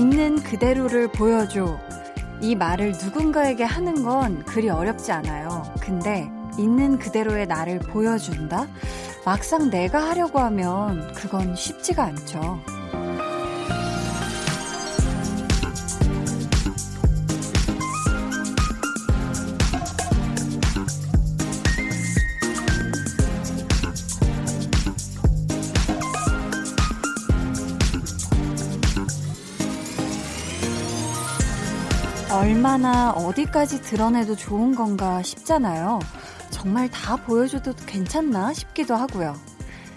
있는 그대로를 보여줘. 이 말을 누군가에게 하는 건 그리 어렵지 않아요. 근데 있는 그대로의 나를 보여준다? 막상 내가 하려고 하면 그건 쉽지가 않죠. 얼마나 어디까지 드러내도 좋은 건가 싶잖아요. 정말 다 보여줘도 괜찮나 싶기도 하고요.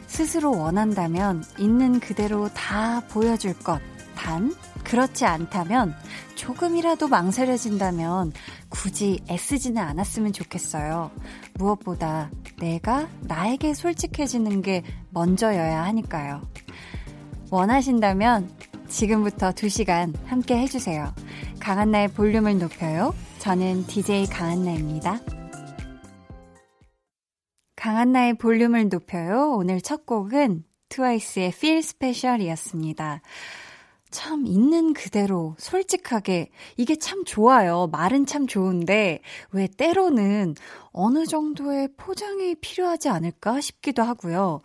스스로 원한다면 있는 그대로 다 보여줄 것. 단, 그렇지 않다면 조금이라도 망설여진다면 굳이 애쓰지는 않았으면 좋겠어요. 무엇보다 내가 나에게 솔직해지는 게 먼저여야 하니까요. 원하신다면 지금부터 2시간 함께 해주세요. 강한나의 볼륨을 높여요. 저는 DJ 강한나입니다. 강한나의 볼륨을 높여요. 오늘 첫 곡은 트와이스의 Feel Special이었습니다. 참 있는 그대로 솔직하게 이게 참 좋아요. 말은 참 좋은데 왜 때로는 어느 정도의 포장이 필요하지 않을까 싶기도 하고요.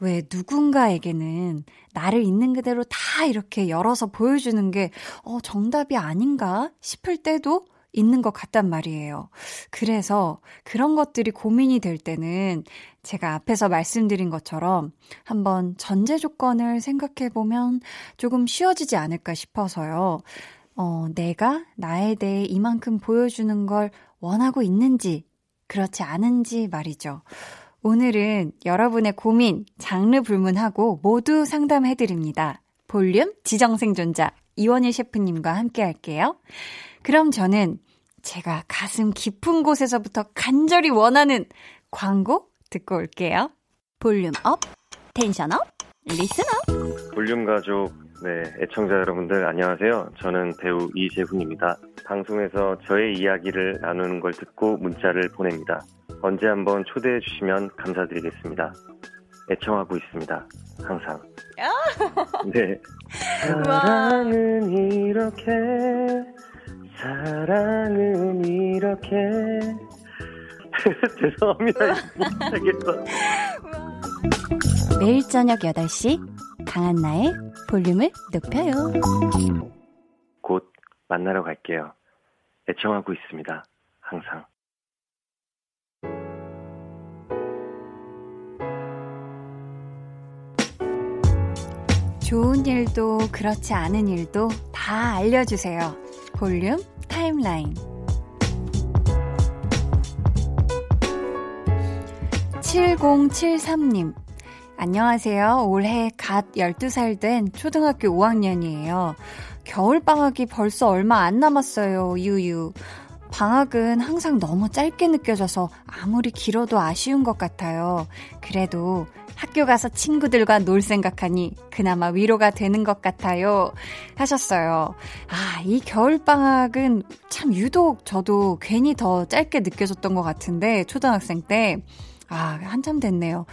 왜 누군가에게는 나를 있는 그대로 다 이렇게 열어서 보여주는 게, 어, 정답이 아닌가 싶을 때도 있는 것 같단 말이에요. 그래서 그런 것들이 고민이 될 때는 제가 앞에서 말씀드린 것처럼 한번 전제 조건을 생각해 보면 조금 쉬워지지 않을까 싶어서요. 어, 내가 나에 대해 이만큼 보여주는 걸 원하고 있는지, 그렇지 않은지 말이죠. 오늘은 여러분의 고민, 장르 불문하고 모두 상담해드립니다. 볼륨 지정생존자 이원일 셰프님과 함께 할게요. 그럼 저는 제가 가슴 깊은 곳에서부터 간절히 원하는 광고 듣고 올게요. volume up, tension up, listen up. 볼륨 가족, 네, 애청자 여러분들 안녕하세요. 저는 배우 이재훈입니다. 방송에서 저의 이야기를 나누는 걸 듣고 문자를 보냅니다. 언제 한번 초대해 주시면 감사드리겠습니다. 애청하고 있습니다. 항상. 네. 사랑은 이렇게, 사랑은 이렇게. 죄송합니다. 못하겠어. 매일 저녁 8시, 강한나의 볼륨을 높여요. 곧 만나러 갈게요. 애청하고 있습니다. 항상. 좋은 일도 그렇지 않은 일도 다 알려주세요. 볼륨 타임라인. 7073님. 안녕하세요. 올해 갓 12살 된 초등학교 5학년이에요. 겨울방학이 벌써 얼마 안 남았어요. 유유. 방학은 항상 너무 짧게 느껴져서 아무리 길어도 아쉬운 것 같아요. 그래도 학교 가서 친구들과 놀 생각하니 그나마 위로가 되는 것 같아요. 하셨어요. 아, 이 겨울방학은 참 유독 저도 괜히 더 짧게 느껴졌던 것 같은데, 초등학생 때. 아, 한참 됐네요.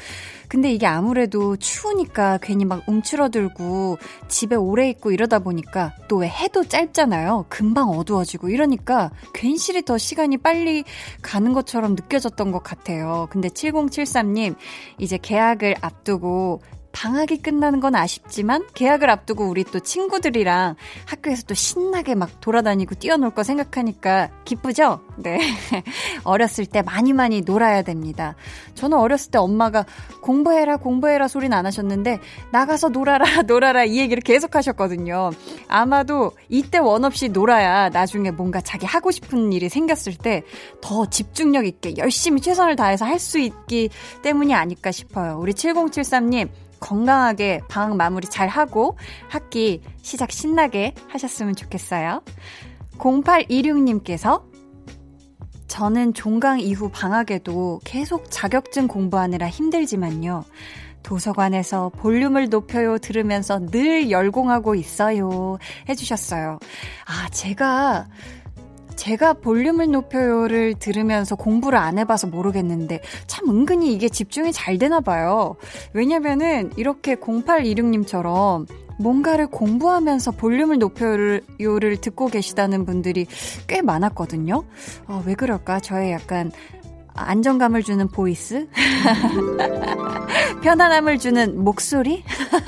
근데 이게 아무래도 추우니까 괜히 막 움츠러들고 집에 오래 있고 이러다 보니까 또 왜 해도 짧잖아요. 금방 어두워지고 이러니까 괜시리 더 시간이 빨리 가는 것처럼 느껴졌던 것 같아요. 근데 7073님, 이제 계약을 앞두고 방학이 끝나는 건 아쉽지만 계약을 앞두고 우리 또 친구들이랑 학교에서 또 신나게 막 돌아다니고 뛰어놀 거 생각하니까 기쁘죠? 네. 어렸을 때 많이 많이 놀아야 됩니다. 저는 어렸을 때 엄마가 공부해라, 공부해라 소리는 안 하셨는데 나가서 놀아라, 놀아라 이 얘기를 계속 하셨거든요. 아마도 이때 원 없이 놀아야 나중에 뭔가 자기 하고 싶은 일이 생겼을 때 더 집중력 있게 열심히 최선을 다해서 할 수 있기 때문이 아닐까 싶어요. 우리 7073님, 건강하게 방학 마무리 잘 하고 학기 시작 신나게 하셨으면 좋겠어요. 0826님께서 저는 종강 이후 방학에도 계속 자격증 공부하느라 힘들지만요. 도서관에서 볼륨을 높여요 들으면서 늘 열공하고 있어요. 해주셨어요. 아, 제가 제가 볼륨을 높여요를 들으면서 공부를 안 해봐서 모르겠는데 참 은근히 이게 집중이 잘 되나 봐요. 왜냐면은 이렇게 0826님처럼 뭔가를 공부하면서 볼륨을 높여요를 듣고 계시다는 분들이 꽤 많았거든요. 어, 왜 그럴까? 저의 약간 안정감을 주는 voice? 편안함을 주는 목소리?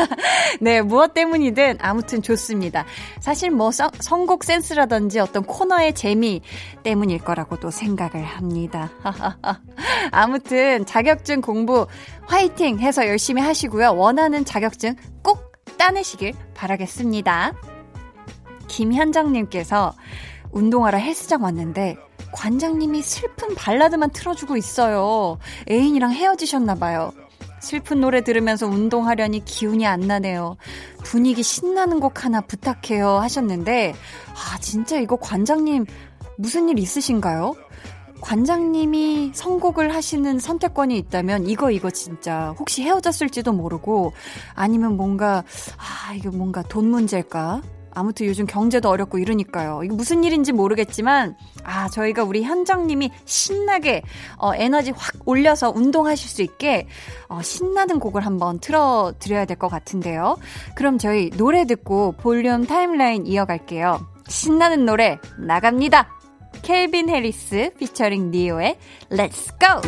네, 무엇 때문이든 아무튼 좋습니다. 사실 뭐 성, 선곡 센스라든지 어떤 코너의 재미 때문일 거라고도 생각을 합니다. 아무튼 자격증 공부 화이팅 해서 열심히 하시고요. 원하는 자격증 꼭 따내시길 바라겠습니다. 김현정님께서 운동하러 헬스장 왔는데 관장님이 슬픈 발라드만 틀어주고 있어요. 애인이랑 헤어지셨나봐요. 슬픈 노래 들으면서 운동하려니 기운이 안 나네요. 분위기 신나는 곡 하나 부탁해요 하셨는데, 아, 진짜 이거 관장님 무슨 일 있으신가요? 관장님이 선곡을 하시는 선택권이 있다면 이거 이거 진짜 혹시 헤어졌을지도 모르고 아니면 뭔가 아 이게 뭔가 돈 문제일까 아무튼 요즘 경제도 어렵고 이러니까요. 이게 무슨 일인지 모르겠지만, 아, 저희가 우리 현정님이 신나게, 어, 에너지 확 올려서 운동하실 수 있게, 어, 신나는 곡을 한번 틀어드려야 될 것 같은데요. 그럼 저희 노래 듣고 볼륨 timeline 이어갈게요. 신나는 노래 나갑니다. 켈빈 해리스 피처링 니오의 Let's Go!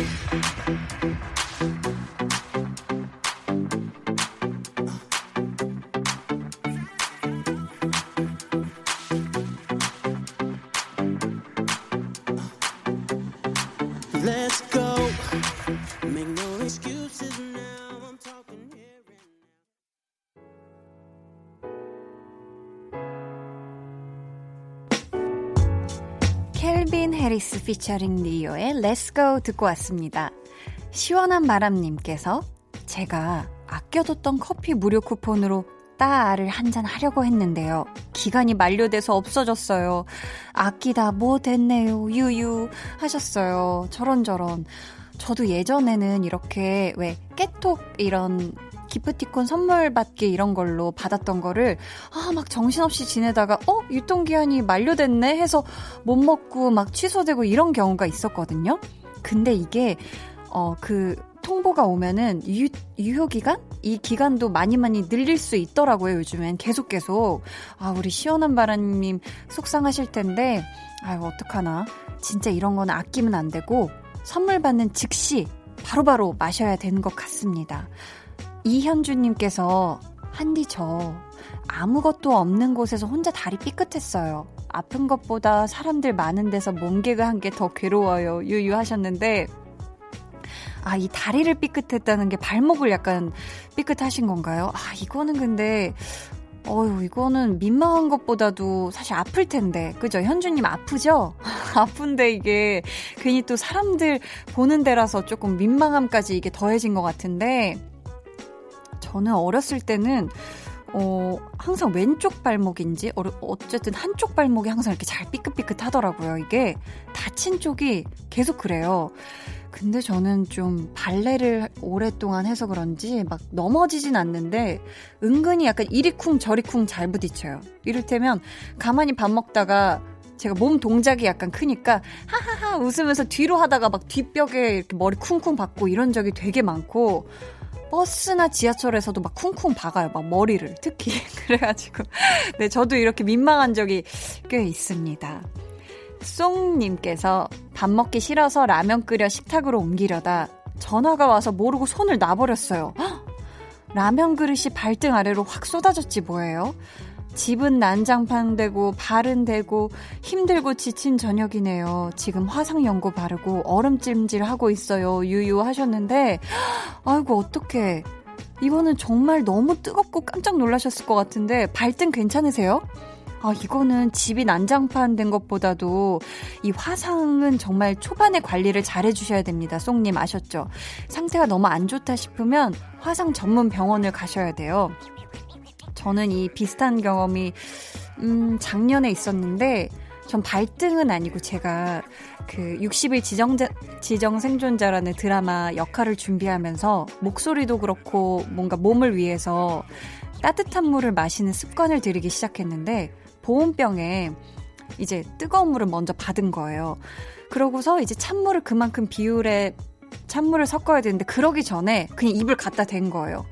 해리스 피처링 리오의 Let's Go 듣고 왔습니다. 시원한 바람님께서 제가 아껴뒀던 커피 무료 쿠폰으로 따를 한 잔 하려고 했는데요. 기간이 만료돼서 없어졌어요. 아끼다 뭐 됐네요. 유유 하셨어요. 저런저런. 저도 예전에는 이렇게 왜 깨톡 이런 기프티콘 선물 받기 이런 걸로 받았던 거를 아 막 정신없이 지내다가 어 유통기한이 만료됐네 해서 못 먹고 막 취소되고 이런 경우가 있었거든요. 근데 이게 어그 통보가 오면은 유, 유효 기간? 이 기간도 많이 많이 늘릴 수 있더라고요, 요즘엔. 계속 계속. 아, 우리 시원한 바람님 속상하실 텐데, 아유, 어떡하나. 진짜 이런 거는 아끼면 안 되고, 선물 받는 즉시 바로바로 바로 마셔야 되는 것 같습니다. 이현주님께서 한디 저 아무것도 없는 곳에서 혼자 다리 삐끗했어요. 아픈 것보다 사람들 많은 데서 몸개그 한 게 더 괴로워요. 유유 하셨는데 아, 이 다리를 삐끗했다는 게 발목을 약간 삐끗하신 건가요? 아, 이거는 근데 어유 이거는 민망한 것보다도 사실 아플 텐데. 그죠? 현주님 아프죠? 아픈데 이게 괜히 또 사람들 보는 데라서 조금 민망함까지 이게 더해진 것 같은데 저는 어렸을 때는 어, 항상 왼쪽 발목인지, 어, 어쨌든 한쪽 발목이 항상 이렇게 잘 삐끗삐끗 하더라고요. 이게 다친 쪽이 계속 그래요. 근데 저는 좀 발레를 오랫동안 해서 그런지 막 넘어지진 않는데 은근히 약간 이리쿵 저리쿵 잘 부딪혀요. 이를테면 가만히 밥 먹다가 제가 몸 동작이 약간 크니까 하하하 웃으면서 뒤로 하다가 막 뒷벽에 이렇게 머리 쿵쿵 박고 이런 적이 되게 많고 버스나 지하철에서도 막 쿵쿵 박아요. 막 머리를. 특히. 그래가지고. 네, 저도 이렇게 민망한 적이 꽤 있습니다. 쏭님께서 밥 먹기 싫어서 라면 끓여 식탁으로 옮기려다 전화가 와서 모르고 손을 놔버렸어요. 헉! 라면 그릇이 발등 아래로 확 쏟아졌지 뭐예요? 집은 난장판 되고 발은 되고 힘들고 지친 저녁이네요. 지금 화상 연고 바르고 얼음찜질 하고 있어요. 유유 하셨는데 아이고 어떡해. 이거는 정말 너무 뜨겁고 깜짝 놀라셨을 것 같은데 발등 괜찮으세요? 아, 이거는 집이 난장판 된 것보다도 이 화상은 정말 초반에 관리를 잘 해주셔야 됩니다. 쏭님 아셨죠? 상태가 너무 안 좋다 싶으면 화상 전문 병원을 가셔야 돼요. 저는 이 비슷한 경험이 음, 작년에 있었는데 전 발등은 아니고 제가 그 60일 지정 지정 생존자라는 드라마 역할을 준비하면서 목소리도 그렇고 뭔가 몸을 위해서 따뜻한 물을 마시는 습관을 들이기 시작했는데 보온병에 이제 뜨거운 물을 먼저 받은 거예요. 그러고서 이제 찬물을 그만큼 비율에 찬물을 섞어야 되는데 그러기 전에 그냥 입을 갖다 댄 거예요.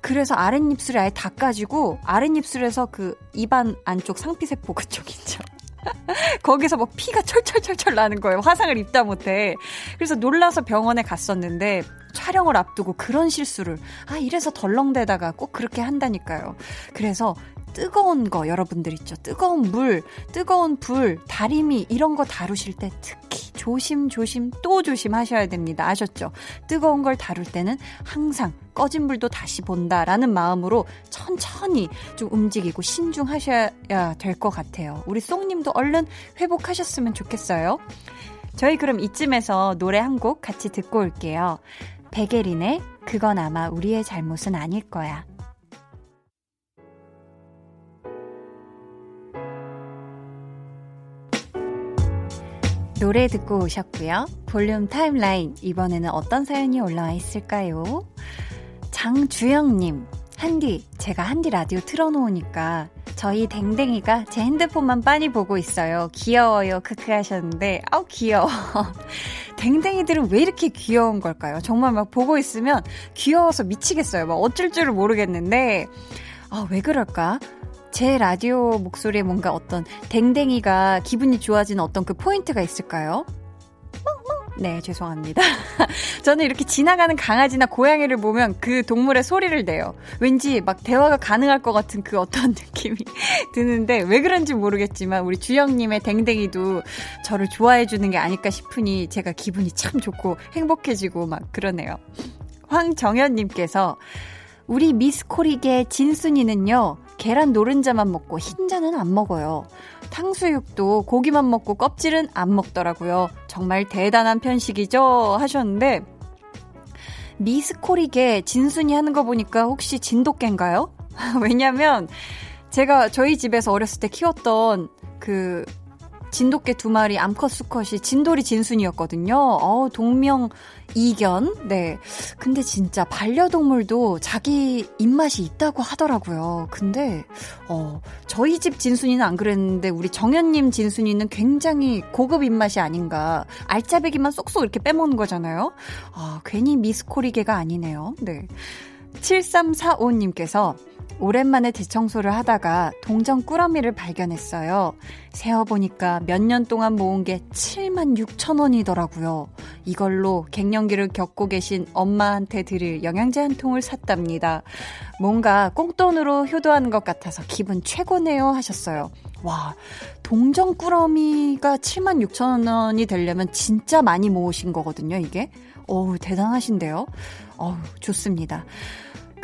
그래서 아랫입술에 아예 닦아지고 아랫입술에서 그 입안 안쪽 상피세포 그쪽 있죠. 거기서 막 피가 철철철철 나는 거예요. 화상을 입다 못해. 그래서 놀라서 병원에 갔었는데 촬영을 앞두고 그런 실수를 아 이래서 덜렁대다가 꼭 그렇게 한다니까요. 그래서 뜨거운 거 여러분들 있죠. 뜨거운 물, 뜨거운 불, 다리미 이런 거 다루실 때 특히 조심조심 또 조심하셔야 됩니다. 아셨죠? 뜨거운 걸 다룰 때는 항상 꺼진 불도 다시 본다라는 마음으로 천천히 좀 움직이고 신중하셔야 될 것 같아요. 우리 쏙님도 얼른 회복하셨으면 좋겠어요. 저희 그럼 이쯤에서 노래 한 곡 같이 듣고 올게요. 베게린의 그건 아마 우리의 잘못은 아닐 거야. 노래 듣고 오셨고요. 볼륨 타임라인 이번에는 어떤 사연이 올라와 있을까요? 장주영님, 한디, 제가 한디 라디오 틀어놓으니까 저희 댕댕이가 제 핸드폰만 빤히 보고 있어요. 귀여워요. 크크 하셨는데, 아우, 귀여워. 댕댕이들은 왜 이렇게 귀여운 걸까요? 정말 막 보고 있으면 귀여워서 미치겠어요. 막 어쩔 줄을 모르겠는데, 아, 왜 그럴까? 제 라디오 목소리에 뭔가 어떤 댕댕이가 기분이 좋아지는 어떤 그 포인트가 있을까요? 네, 죄송합니다. 저는 이렇게 지나가는 강아지나 고양이를 보면 그 동물의 소리를 내요. 왠지 막 대화가 가능할 것 같은 그 어떤 느낌이 드는데 왜 그런지 모르겠지만 우리 주영님의 댕댕이도 저를 좋아해주는 게 아닐까 싶으니 제가 기분이 참 좋고 행복해지고 막 그러네요. 황정현님께서 우리 미스코리게 진순이는요, 계란 노른자만 먹고 흰자는 안 먹어요. 탕수육도 고기만 먹고 껍질은 안 먹더라고요. 정말 대단한 편식이죠? 하셨는데, 미스코리게 진순이 하는 거 보니까 혹시 진돗개인가요? 왜냐면, 제가 저희 집에서 어렸을 때 키웠던 그 진돗개 두 마리 암컷 수컷이 진돌이 진순이었거든요. 어, 동명 이견. 네. 근데 진짜 반려동물도 자기 입맛이 있다고 하더라고요. 근데 어, 저희 집 진순이는 안 그랬는데 우리 정현 님 진순이는 굉장히 고급 입맛이 아닌가. 알짜배기만 쏙쏙 이렇게 빼먹는 거잖아요. 아, 괜히 미스코리개가 아니네요. 네. 7345님께서 오랜만에 대청소를 하다가 동전 꾸러미를 발견했어요. 세어보니까 몇 년 동안 모은 게 7만 6천 원이더라고요. 이걸로 갱년기를 겪고 계신 엄마한테 드릴 영양제 한 통을 샀답니다. 뭔가 꽁돈으로 효도하는 것 같아서 기분 최고네요 하셨어요. 와, 동전 꾸러미가 7만 6천 원이 되려면 진짜 많이 모으신 거거든요, 이게. 어우, 대단하신데요? 어우, 좋습니다.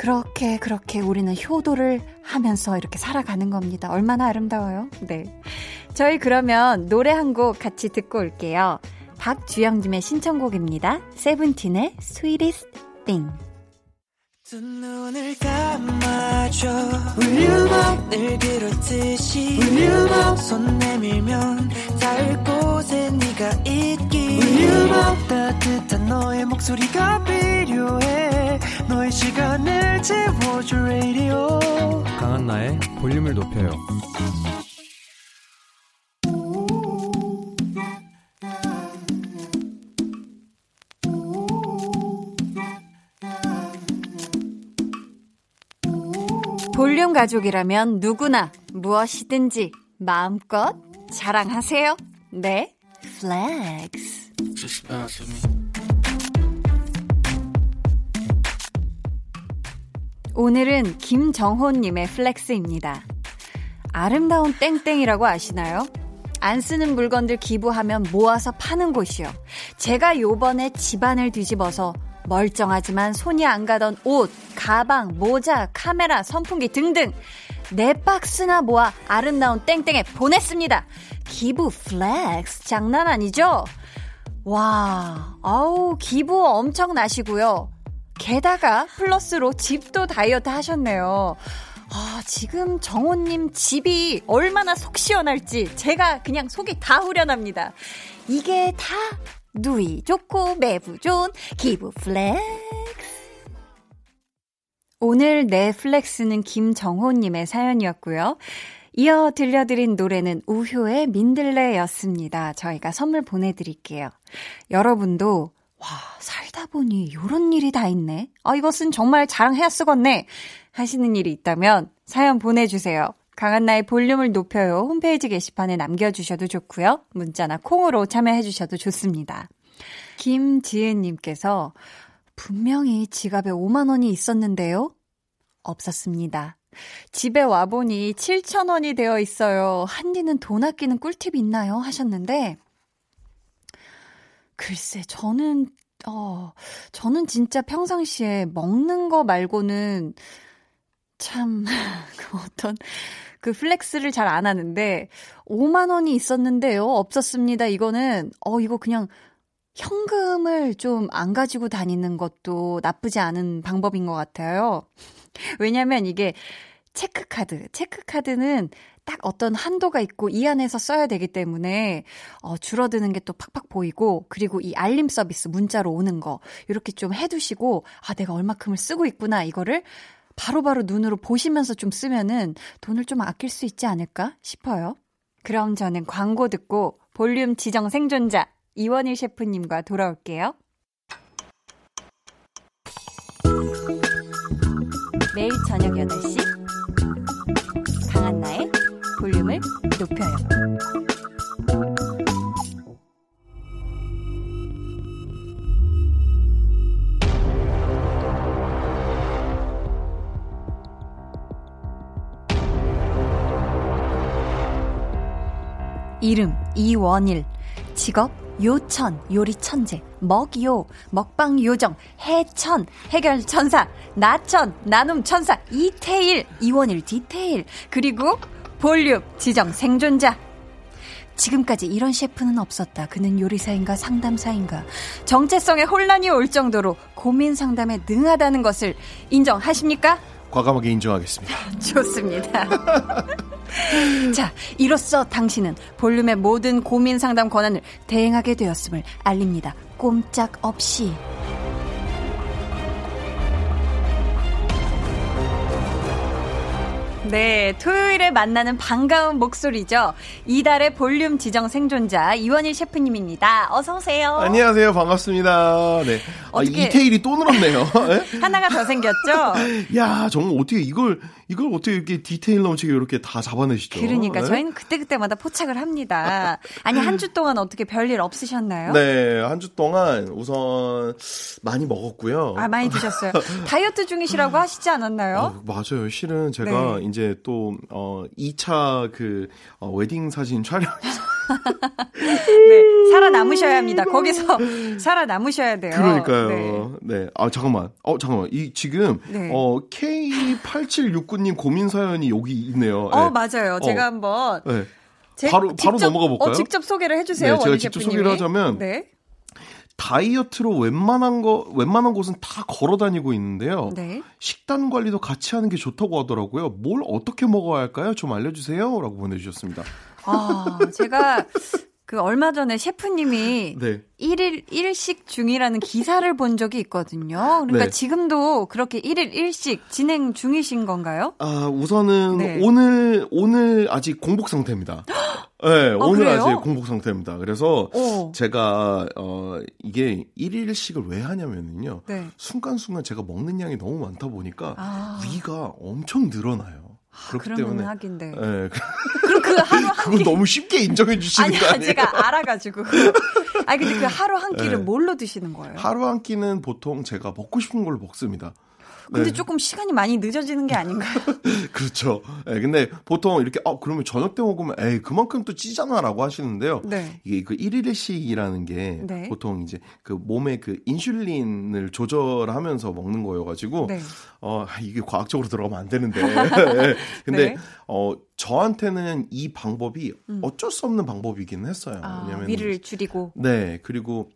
그렇게 그렇게 우리는 효도를 하면서 이렇게 살아가는 겁니다. 얼마나 아름다워요. 네. 저희 그러면 노래 한 곡 같이 듣고 올게요. 박주영님의 신청곡입니다. 세븐틴의 Sweetest Thing. 강한 나의 볼륨을 높여요 볼륨 가족이라면 누구나 무엇이든지 마음껏 자랑하세요. 네, flex. 오늘은 김정호님의 flex입니다. 아름다운 땡땡이라고 아시나요? 안 쓰는 물건들 기부하면 모아서 파는 곳이요. 제가 요번에 집안을 뒤집어서 멀쩡하지만 손이 안 가던 옷, 가방, 모자, 카메라, 선풍기 등등 네 박스나 모아 아름다운 땡땡에 보냈습니다. 기부 flex 장난 아니죠? 와, 아우 기부 엄청 나시고요. 게다가 플러스로 집도 다이어트 하셨네요. 아, 지금 정호님 집이 얼마나 속 시원할지 제가 그냥 속이 다 후련합니다. 이게 다 누이 좋고 매부 좋은 기부 flex. 오늘 내 flex는 김정호님의 사연이었고요. 이어 들려드린 노래는 우효의 민들레였습니다. 저희가 선물 보내드릴게요. 여러분도 와, 살다 보니 요런 일이 다 있네. 아, 이것은 정말 자랑해야 쓰겄네. 하시는 일이 있다면 사연 보내주세요. 강한나의 볼륨을 높여요. 홈페이지 게시판에 남겨주셔도 좋고요. 문자나 콩으로 참여해주셔도 좋습니다. 김지은님께서 분명히 지갑에 5만 원이 있었는데요? 없었습니다. 집에 와보니 7천 원이 되어 있어요. 한디는 돈 아끼는 꿀팁 있나요? 하셨는데, 글쎄, 저는, 어, 저는 진짜 평상시에 먹는 거 말고는 참, 그 어떤, 그 flex를 잘 안 하는데, 5만 원이 있었는데요. 없었습니다. 이거는, 어, 이거 그냥 현금을 좀 안 가지고 다니는 것도 나쁘지 않은 방법인 것 같아요. 왜냐면 이게 체크카드, 체크카드는 딱 어떤 한도가 있고 이 안에서 써야 되기 때문에 어, 줄어드는 게 또 팍팍 보이고 그리고 이 알림 서비스 문자로 오는 거 이렇게 좀 해두시고 아 내가 얼마큼을 쓰고 있구나 이거를 바로바로 바로 눈으로 보시면서 좀 쓰면은 돈을 좀 아낄 수 있지 않을까 싶어요. 그럼 저는 광고 듣고 볼륨 지정 생존자 이원일 셰프님과 돌아올게요. 매일 저녁 8시 강한나의 볼륨을 높여요. 이름 이원일 직업 요천, 요리 천재, 먹요, 먹방 요정, 해천, 해결 천사, 나천, 나눔 천사, 이태일, 이원일 디테일, 그리고 볼륨 지정 생존자. 지금까지 이런 셰프는 없었다. 그는 요리사인가 상담사인가. 정체성에 혼란이 올 정도로 고민 상담에 능하다는 것을 인정하십니까? 과감하게 인정하겠습니다. 좋습니다. 자, 이로써 당신은 볼륨의 모든 고민 상담 권한을 대행하게 되었음을 알립니다. 꼼짝 없이. 네, 토요일에 만나는 반가운 목소리죠. 이달의 볼륨 지정 생존자 이원일 셰프님입니다. 어서 오세요. 안녕하세요. 반갑습니다. 네. 아, 이태일이 또 늘었네요. 네? 하나가 더 생겼죠? 야, 정말 어떻게 이걸 이걸 어떻게 이렇게 디테일 넘치게 이렇게 다 잡아내시죠? 그러니까 네? 저희는 그때그때마다 포착을 합니다. 아니, 한 주 동안 어떻게 별일 없으셨나요? 네, 한 주 동안 우선 많이 먹었고요. 아, 많이 드셨어요. 다이어트 중이시라고 하시지 않았나요? 아, 맞아요. 실은 제가 네. 이제 또, 어, 2차 그, 어, 웨딩 사진 촬영. 네, 살아남으셔야 합니다. 거기서 살아남으셔야 돼요. 그러니까요. 네. 네. 아, 잠깐만. 어, 잠깐만. 이, 지금, 네. 어, K8769님 고민 사연이 여기 있네요. 어, 네. 맞아요. 어. 제가 한번. 네. 바로, 바로 직접, 넘어가 볼까요? 어, 직접 소개를 해 주세요. 네, 제가 직접 셰프님이. 소개를 하자면. 네. 다이어트로 웬만한 거 웬만한 곳은 다 걸어 다니고 있는데요. 네. 식단 관리도 같이 하는 게 좋다고 하더라고요. 뭘 어떻게 먹어야 할까요? 좀 알려 주세요라고 보내 주셨습니다. 아, 제가 그 얼마 전에 셰프님이 네. 1일 1식 중이라는 기사를 본 적이 있거든요. 그러니까 네. 지금도 그렇게 1일 1식 진행 중이신 건가요? 아, 우선은 네. 오늘 오늘 아직 공복 상태입니다. 네, 아, 오늘 그래요? 아직 공복 상태입니다. 그래서 오. 제가 어 이게 1일씩을 왜 하냐면은요. 네. 순간순간 제가 먹는 양이 너무 많다 보니까 아. 위가 엄청 늘어나요. 아, 그렇기 때문에 하긴데. 네. 그럼 그 하루 한 그건 끼... 너무 쉽게 인정해 주시는 거 아니에요? 제가 알아가지고. 아니 근데 그 하루 한 끼를 네. 뭘로 드시는 거예요? 하루 한 끼는 보통 제가 먹고 싶은 걸로 먹습니다. 근데 네. 조금 시간이 많이 늦어지는 게 아닌가요? 그렇죠. 네, 근데 보통 이렇게 어 그러면 저녁 때 먹으면 에이 그만큼 또 찌잖아라고 하시는데요. 네. 이게 그 1일씩이라는 게 네. 보통 이제 그 몸에 그 인슐린을 조절하면서 먹는 거여 가지고 네. 어 이게 과학적으로 들어가면 안 되는데. 네. 근데 네. 어 저한테는 이 방법이 음. 어쩔 수 없는 방법이긴 했어요. 아, 왜냐면 위를 줄이고. 네. 그리고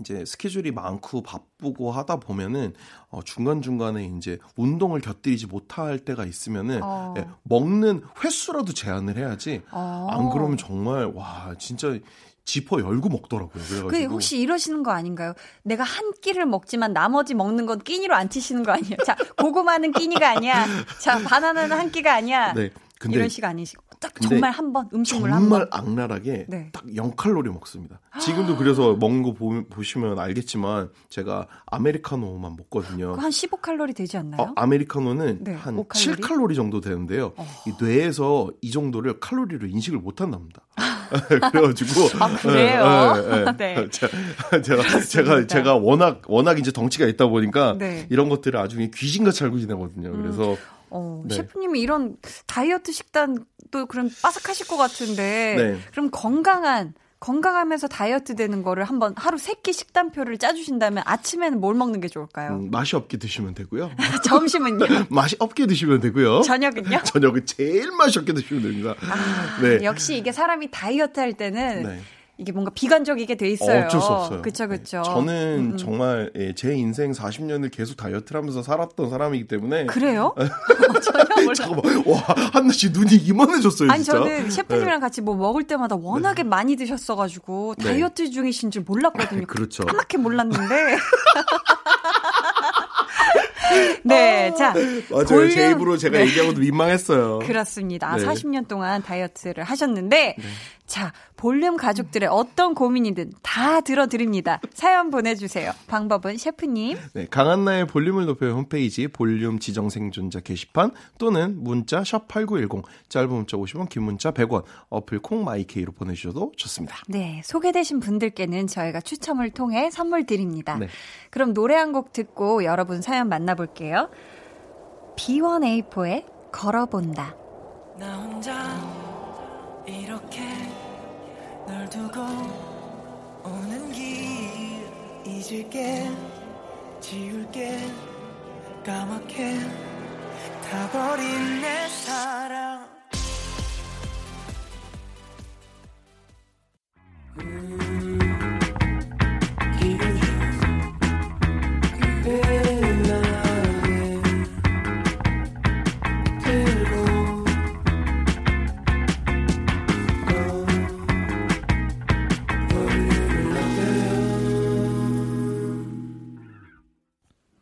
이제 스케줄이 많고 바쁘고 하다 보면은 어 중간 중간에 이제 운동을 곁들이지 못할 때가 있으면은 어. 예, 먹는 횟수라도 제한을 해야지. 어. 안 그러면 정말 와 진짜 지퍼 열고 먹더라고요. 그래가지고. 그 혹시 이러시는 거 아닌가요? 내가 한 끼를 먹지만 나머지 먹는 건 끼니로 안 치시는 거 아니에요? 자, 고구마는 끼니가 아니야. 자, 바나나는 한 끼가 아니야. 네. 근데 이런 식 아니시고. 딱 정말 한 번 음식물 정말 한 번. 악랄하게 네. 딱 0칼로리 먹습니다. 지금도 그래서 먹는 거 보, 보시면 알겠지만 제가 아메리카노만 먹거든요. 한 15칼로리 되지 않나요? 어, 아메리카노는 네, 한 5칼로리? 7칼로리 정도 되는데요. 어. 이 뇌에서 이 정도를 칼로리로 인식을 못 한답니다. 그래가지고 아 그래요? 네, 네, 네. 제가 제가, 제가 제가 워낙 워낙 이제 덩치가 있다 보니까 네. 이런 것들을 아주 귀신같이 알고 지내거든요. 음. 그래서 어, 네. 셰프님이 이런 다이어트 식단도 그럼 빠삭하실 것 같은데 네. 그럼 건강한 건강하면서 다이어트 되는 거를 한번 하루 세 끼 식단표를 짜주신다면 아침에는 뭘 먹는 게 좋을까요? 음, 맛이 없게 드시면 되고요. 점심은요? 맛이 없게 드시면 되고요. 저녁은요? 저녁은 제일 맛이 없게 드시면 됩니다. 아, 네. 역시 이게 사람이 다이어트 할 때는 네. 이게 뭔가 비관적이게 돼 있어요. 어쩔 수 없어요. 그쵸, 그쵸. 네. 저는 음, 음. 정말 예, 제 인생 40년을 계속 다이어트를 하면서 살았던 사람이기 때문에. 그래요? 전혀 몰라. 잠깐만. 와, 한나 씨 눈이 이만해졌어요, 아니, 진짜. 저는 셰프님이랑 네. 같이 뭐 먹을 때마다 워낙에 네. 많이 드셨어가지고 네. 다이어트 중이신 줄 몰랐거든요. 그렇죠. 까맣게 몰랐는데. 네, 자. 맞아요. 볼륨... 제 입으로 제가 네. 얘기하고도 민망했어요. 그렇습니다. 네. 40년 동안 다이어트를 하셨는데, 네. 자, 볼륨 가족들의 어떤 고민이든 다 들어드립니다. 사연 보내주세요. 방법은 셰프님. 네, 강한나의 볼륨을 높여 홈페이지 볼륨 지정 생존자 게시판 또는 문자 샵 8910 짧은 문자 50원 긴 문자 100원 어플 콩 마이케이로 보내주셔도 좋습니다. 네, 소개되신 분들께는 저희가 추첨을 통해 선물 드립니다. 네. 그럼 노래 한 곡 듣고 여러분 사연 만나볼게요. B1A4의 걸어본다. 나 혼자 이렇게 널 두고 오는 길 잊을게 지울게 까맣게 타버린 내 사랑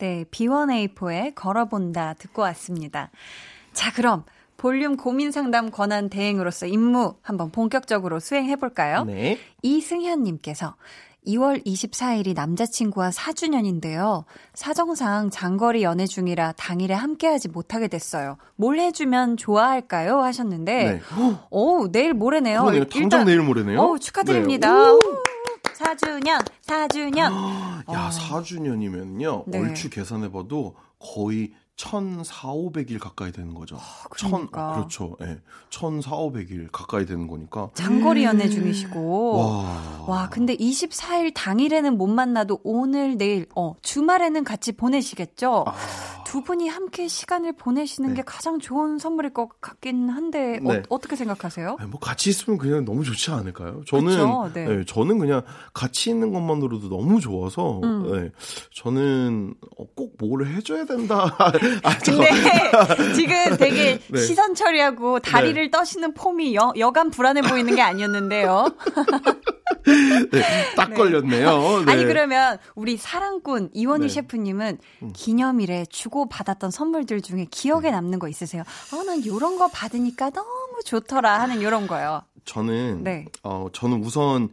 네, B1A4의 걸어본다 듣고 왔습니다. 자, 그럼 볼륨 고민 상담 권한 대행으로서 임무 한번 본격적으로 수행해 볼까요? 네. 이승현 님께서 2월 24일이 남자친구와 4주년인데요. 사정상 장거리 연애 중이라 당일에 함께하지 못하게 됐어요. 뭘 해주면 좋아할까요? 하셨는데, 네. 오, 내일 모레네요. 그러네요. 당장 일단, 내일 모레네요. 오, 축하드립니다. 네. 4주년, 4주년. 야, 어. 4주년이면요. 네. 얼추 계산해봐도 거의 1,400, 500일 가까이 되는 거죠. 아, 그러니까. 1 그렇죠. 예. 네. 1,400, 500일 가까이 되는 거니까. 장거리 연애 중이시고. 와. 와, 근데 24일 당일에는 못 만나도 오늘, 내일, 어, 주말에는 같이 보내시겠죠? 아. 두 분이 함께 시간을 보내시는 네. 게 가장 좋은 선물일 것 같긴 한데 어, 네. 어, 떻게 생각하세요? 아니, 뭐 같이 있으면 그냥 너무 좋지 않을까요? 저는 네. 네. 저는 그냥 같이 있는 것만으로도 너무 좋아서 음. 네, 저는 꼭 뭐를 해줘야 된다. 아, 근데 지금 되게 네. 시선 처리하고 다리를 떠시는 폼이 여, 여간 불안해 보이는 게 아니었는데요. 네, 딱 네. 걸렸네요. 네. 아니 그러면 우리 사랑꾼 이원희 네. 셰프님은 음. 기념일에 주고 받았던 선물들 중에 기억에 네. 남는 거 있으세요? 아, 난 이런 거 받으니까 너무 좋더라 하는 이런 거요. 저는 네. 어 저는 우선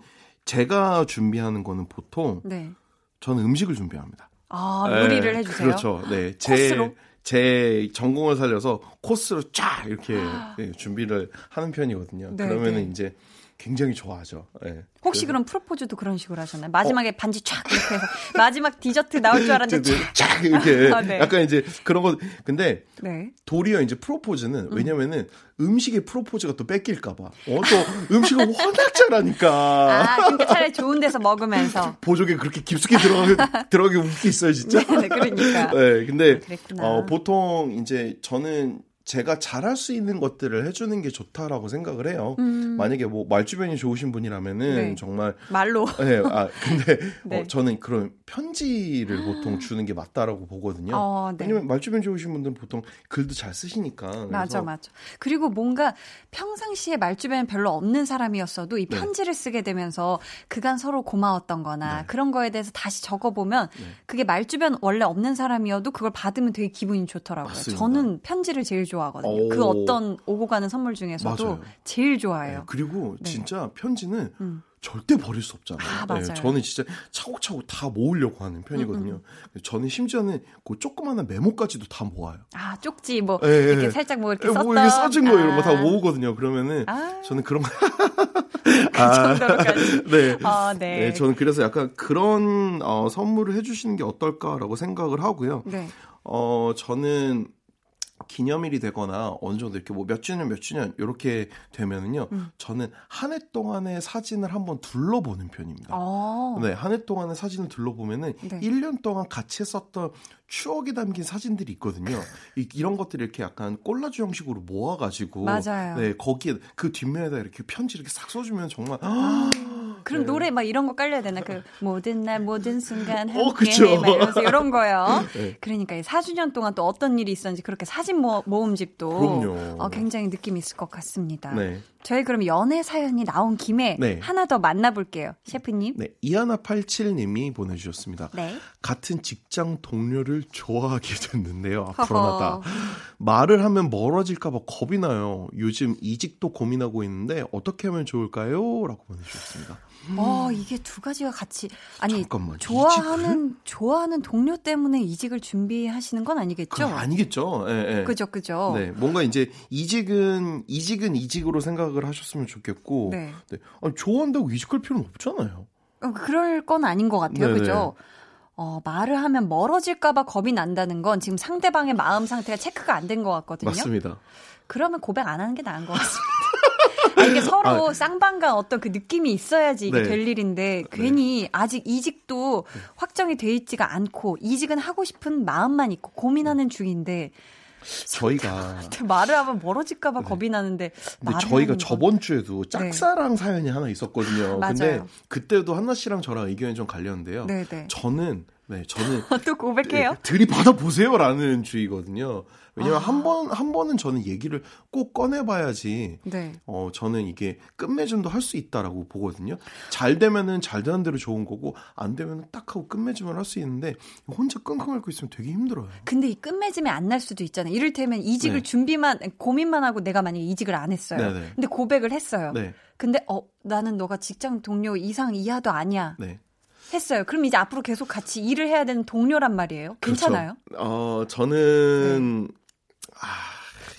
제가 준비하는 거는 보통 네. 저는 음식을 준비합니다. 아, 요리를 해 주세요? 그렇죠. 네. 제, 코스로? 제 전공을 살려서 코스로 쫙 이렇게 네, 준비를 하는 편이거든요. 네, 그러면은 이제 굉장히 좋아하죠. 네. 혹시 그럼 프로포즈도 그런 식으로 하셨나요? 마지막에 어? 반지 쫙 이렇게 해서 마지막 디저트 나올 줄 알았는데 쫙 이렇게 아, 네. 약간 이제 그런 거 근데 네. 도리어 이제 프로포즈는 음. 왜냐면은 음식의 프로포즈가 또 뺏길까봐 어 또 음식을 워낙 잘하니까 아 그러니까 차라리 좋은 데서 먹으면서 보조개 그렇게 깊숙이 들어가게 들어가게 웃기 있어요 진짜 네, 네 그러니까 네 근데 아, 어, 보통 이제 저는 제가 잘할 수 있는 것들을 해주는 게 좋다라고 생각을 해요. 음. 만약에 뭐 말주변이 좋으신 분이라면은 네. 정말 말로. 네, 아 근데 네. 어, 저는 그런 편지를 보통 주는 게 맞다라고 보거든요. 어, 네. 왜냐면 말주변 좋으신 분들은 보통 글도 잘 쓰시니까. 맞아, 맞아. 그리고 뭔가 평상시에 말주변 별로 없는 사람이었어도 이 네. 편지를 쓰게 되면서 그간 서로 고마웠던거나 네. 그런 거에 대해서 다시 적어보면 네. 그게 말주변 원래 없는 사람이어도 그걸 받으면 되게 기분이 좋더라고요. 맞습니다. 저는 편지를 제일 좋아. 좋아하거든요. 그 오. 그 어떤 오고 가는 선물 중에서도 맞아요. 제일 좋아해요. 네, 그리고 네. 진짜 편지는 음. 절대 버릴 수 없잖아요. 아, 맞아요. 네, 저는 진짜 차곡차곡 다 모으려고 하는 편이거든요. 음, 음. 저는 심지어는 그 조그마한 메모까지도 다 모아요. 아 쪽지 뭐 네, 이렇게 네. 살짝 뭐 이렇게 썼던 뭐 이렇게 써진 거 아. 이런 거 다 모으거든요. 그러면은 아. 저는 그런 거 그 정도로까지. 네. 아, 네. 네. 저는 그래서 약간 그런 어, 선물을 해주시는 게 어떨까라고 생각을 하고요. 네. 어 저는 기념일이 되거나 어느 정도 이렇게 뭐 몇 주년 몇 주년 이렇게 되면은요 음. 저는 한 해 동안의 사진을 한번 둘러보는 편입니다. 아. 네, 한 해 동안의 사진을 둘러보면은 네. 1년 동안 같이 썼던 추억이 담긴 사진들이 있거든요. 이, 런 것들을 이렇게 약간 꼴라주 형식으로 모아가지고 맞아요. 네 거기에 그 뒷면에다 이렇게 편지 이렇게 싹 써주면 정말 아, 그럼 네. 노래 막 이런 거 깔려야 되나 그 모든 날 모든 순간 어, 함께 어, 막 이러면서 이런 거요. 네. 그러니까 4주년 동안 또 어떤 일이 있었는지 그렇게 사진 모, 모음집도 어, 굉장히 느낌 있을 것 같습니다. 네. 저희 그럼 연애 사연이 나온 김에 네. 하나 더 만나볼게요. 셰프님. 네, 이하나87님이 보내주셨습니다. 네. 같은 직장 동료를 좋아하게 됐는데요. 앞으로마다. 말을 하면 멀어질까봐 겁이 나요. 요즘 이직도 고민하고 있는데 어떻게 하면 좋을까요? 라고 보내주셨습니다. 음. 어, 이게 두 가지가 같이 아니 잠깐만, 좋아하는? 좋아하는 동료 때문에 이직을 준비하시는 건 아니겠죠? 아니겠죠. 예, 예. 그죠, 그죠. 네, 뭔가 이제 이직은 이직은 이직으로 생각을 하셨으면 좋겠고, 네. 네. 아니, 좋아한다고 이직할 필요는 없잖아요. 어, 그럴 건 아닌 것 같아요, 네네. 그죠? 어, 말을 하면 멀어질까봐 겁이 난다는 건 지금 상대방의 마음 상태가 체크가 안 된 것 같거든요. 맞습니다. 그러면 고백 안 하는 게 나은 것 같습니다. 아, 이게 서로 아, 쌍방간 어떤 그 느낌이 있어야지 이게 네. 될 일인데 괜히 네. 아직 이직도 확정이 돼 있지가 않고 이직은 하고 싶은 마음만 있고 고민하는 중인데 저희가 말을 하면 멀어질까봐 네. 겁이 나는데. 근데 저희가 저번 주에도 네. 짝사랑 네. 사연이 하나 있었거든요. 맞아요. 근데 그때도 한나 씨랑 저랑 의견이 좀 갈렸는데요. 네. 저는 네 저는 또 고백해요? 네, 들이 받아 보세요라는 주의거든요. 왜냐면 아. 한 번, 한 번은 저는 얘기를 꼭 꺼내봐야지, 네. 어, 저는 이게 끝맺음도 할 수 있다라고 보거든요. 잘 되면은 잘 되는 대로 좋은 거고, 안 되면은 딱 하고 끝맺음을 할 수 있는데, 혼자 끙끙 앓고 있으면 되게 힘들어요. 근데 이 끝맺음이 안 날 수도 있잖아요. 이를테면 이직을 네. 준비만, 고민만 하고 내가 만약에 이직을 안 했어요. 네네. 근데 고백을 했어요. 네. 근데, 어, 나는 너가 직장 동료 이상 이하도 아니야. 네. 했어요. 그럼 이제 앞으로 계속 같이 일을 해야 되는 동료란 말이에요. 그렇죠. 괜찮아요? 그렇죠. 어, 저는 네.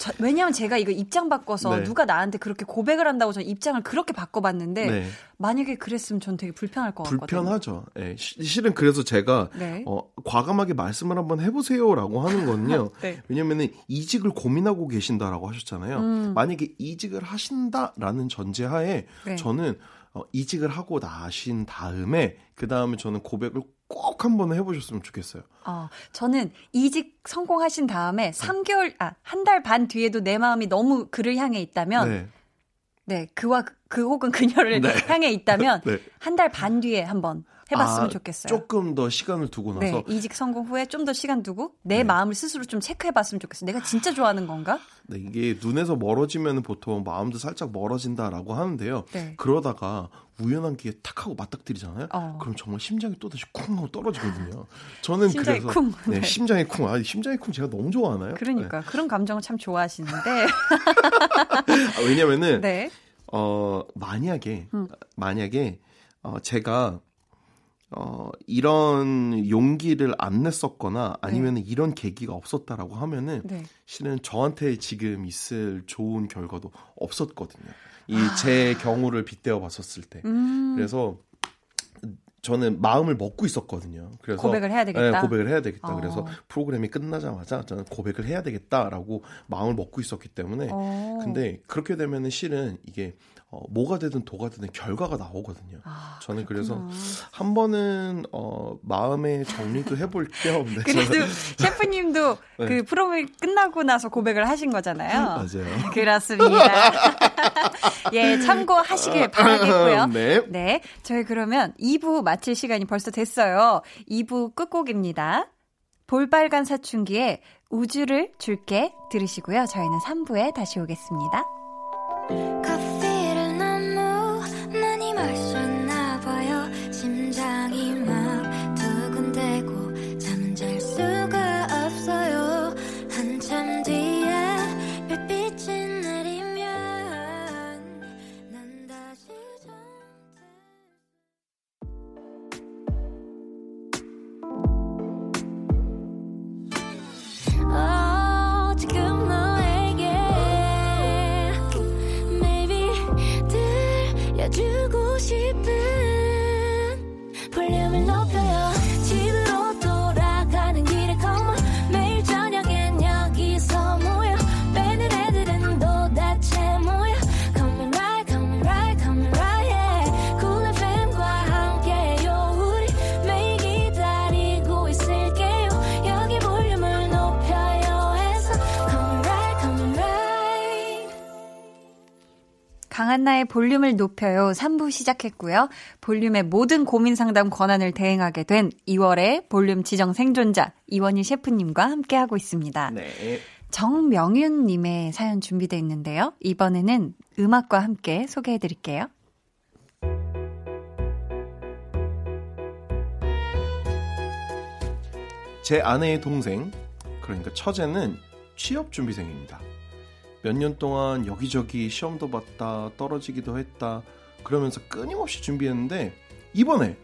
저, 왜냐면 제가 이거 입장 바꿔서 네. 누가 나한테 그렇게 고백을 한다고 저는 입장을 그렇게 바꿔봤는데 네. 만약에 그랬으면 전 되게 불편할 것 같거든요. 불편하죠. 네, 실은 그래서 제가 네. 어, 과감하게 말씀을 한번 해보세요라고 하는 건요. 네. 왜냐면은 이직을 고민하고 계신다라고 하셨잖아요. 음. 만약에 이직을 하신다라는 전제하에 네. 저는 어, 이직을 하고 나신 다음에 그 다음에 저는 고백을 꼭 한번 해보셨으면 좋겠어요. 어, 저는 이직 성공하신 다음에 3개월, 아, 한 달 반 뒤에도 내 마음이 너무 그를 향해 있다면, 네, 네 그와 그, 그 혹은 그녀를 네. 향해 있다면, 네. 한달 반 뒤에 한번 해봤으면 아, 좋겠어요. 조금 더 시간을 두고 네, 나서. 네, 이직 성공 후에 좀 더 시간 두고 내 네. 마음을 스스로 좀 체크해봤으면 좋겠어요. 내가 진짜 좋아하는 건가? 네, 이게 눈에서 멀어지면 보통 마음도 살짝 멀어진다라고 하는데요. 네. 그러다가 우연한 기회에 탁 하고 맞닥뜨리잖아요. 어. 그럼 정말 심장이 또다시 쿵 하고 떨어지거든요. 저는 심장이 그래서 쿵. 네, 네. 심장이 쿵. 아, 심장이 쿵 제가 너무 좋아하나요? 그러니까 네. 그런 감정을 참 좋아하시는데. 아, 왜냐면은 네. 어 만약에 음. 만약에 어 제가 어, 이런 용기를 안 냈었거나 아니면 네. 이런 계기가 없었다라고 하면은 네. 실은 저한테 지금 있을 좋은 결과도 없었거든요. 이제 아. 경우를 빗대어 봤었을 때. 음. 그래서 저는 마음을 먹고 있었거든요. 그래서 고백을 해야 되겠다. 네, 고백을 해야 되겠다. 어. 그래서 프로그램이 끝나자마자 저는 고백을 해야 되겠다라고 마음을 먹고 있었기 때문에 어. 근데 그렇게 되면은 실은 이게 어, 뭐가 되든 도가 되든 결과가 나오거든요. 아, 저는 그래서 한 번은 어, 마음의 정리도 해볼 겸. 네, 그래도 셰프님도 네. 그 프로그램 끝나고 나서 고백을 하신 거잖아요. 맞아요. 그렇습니다. 예, 참고하시길 바라겠고요. 네. 네. 저희 그러면 2부 마칠 시간이 벌써 됐어요. 2부 끝곡입니다. 볼빨간 사춘기에 우주를 줄게 들으시고요. 저희는 3부에 다시 오겠습니다. 강한나의 볼륨을 높여요 3부 시작했고요. 볼륨의 모든 고민 상담 권한을 대행하게 된 2월의 볼륨 지정 생존자 이원희 셰프님과 함께하고 있습니다. 네. 정명윤님의 사연 준비되어 있는데요. 이번에는 음악과 함께 소개해 드릴게요. 제 아내의 동생, 그러니까 처제는 취업 준비생입니다. 몇 년 동안 여기저기 시험도 봤다, 떨어지기도 했다, 그러면서 끊임없이 준비했는데, 이번에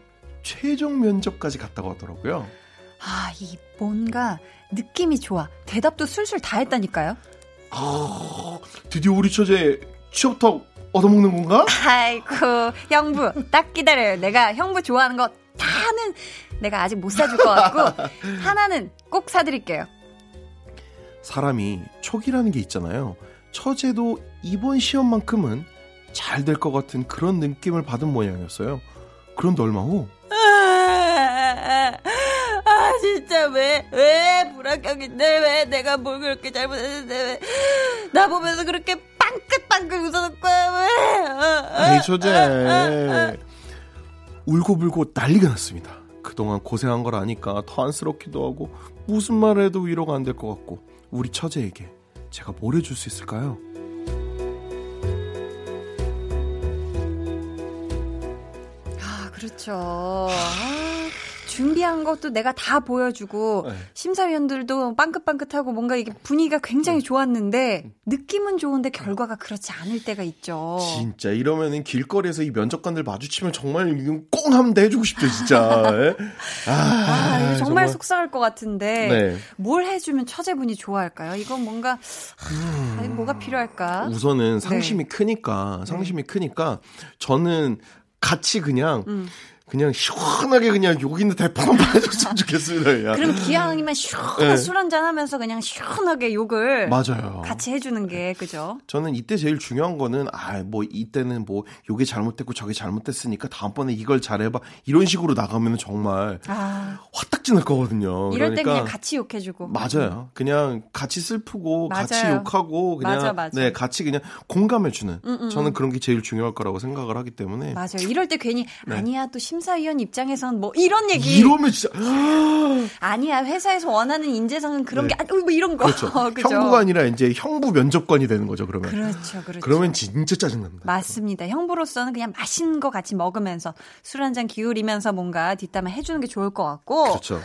최종 면접까지 갔다고 하더라고요. 아, 이 뭔가 느낌이 좋아. 대답도 술술 다 했다니까요. 아, 드디어 우리 처제 취업턱 얻어먹는 건가? 아이고, 형부, 딱 기다려요. 내가 형부 좋아하는 거 다는 내가 아직 못 사줄 것 같고, 하나는 꼭 사드릴게요. 사람이 촉이라는 게 있잖아요. 처제도 이번 시험만큼은 잘 될 것 같은 그런 느낌을 받은 모양이었어요. 그런데 얼마 후, 아 진짜 왜 왜 불합격인데 왜 내가 뭘 그렇게 잘못했는데 왜 나 보면서 그렇게 빵긋빵긋 웃어놓고 왜 에이 처제 울고불고 난리가 났습니다. 그동안 고생한 걸 아니까 더 안쓰럽기도 하고 무슨 말을 해도 위로가 안 될 것 같고 우리 처제에게 제가 뭘 해줄 수 있을까요? 아, 그렇죠. 아, 준비한 것도 내가 다 보여주고 네. 심사위원들도 빵긋빵긋하고 뭔가 이게 분위기가 굉장히 좋았는데 느낌은 좋은데 결과가 그렇지 않을 때가 있죠. 진짜 이러면은 길거리에서 이 면접관들 마주치면 정말 꽁 하면 돼 해주고 싶죠 진짜. 예? 아, 아, 이거 정말, 속상할 것 같은데 네. 뭘 해주면 처제분이 좋아할까요? 이건 뭔가 아, 음. 뭐가 필요할까? 우선은 상심이 네. 크니까 상심이 크니까 저는 같이 그냥 음. 그냥 시원하게 그냥 여기 있는 대파만 해줬으면 좋겠습니다. 그냥. 그럼 기왕이면 시원한 네. 술 한잔 하면서 그냥 시원하게 욕을 맞아요. 같이 해주는 게 그죠? 저는 이때 제일 중요한 거는 아 뭐 이때는 뭐 요게 잘못됐고 저게 잘못됐으니까 다음번에 이걸 잘해봐 이런 식으로 나가면 정말 아 화딱지 날 거거든요. 이럴 때 그러니까 그냥 같이 욕해주고 맞아요. 그냥 같이 슬프고 같이 맞아요. 욕하고 그냥 맞아, 맞아. 네 같이 그냥 공감해주는 음, 음, 저는 그런 게 제일 중요할 거라고 생각을 하기 때문에 맞아요. 이럴 때 괜히 네. 아니야 또 심 사위원 입장에선 뭐 이런 얘기 이러면 진짜 아니야 회사에서 원하는 인재상은 그런 네. 게 아니 뭐 이런 거 그렇죠. 그죠? 형부가 아니라 이제 형부 면접관이 되는 거죠. 그러면 그렇죠, 그렇죠. 그러면 진짜 짜증납니다. 맞습니다. 형부로서는 그냥 맛있는 거 같이 먹으면서 술 한 잔 기울이면서 뭔가 뒷담화 해주는 게 좋을 것 같고 그렇죠.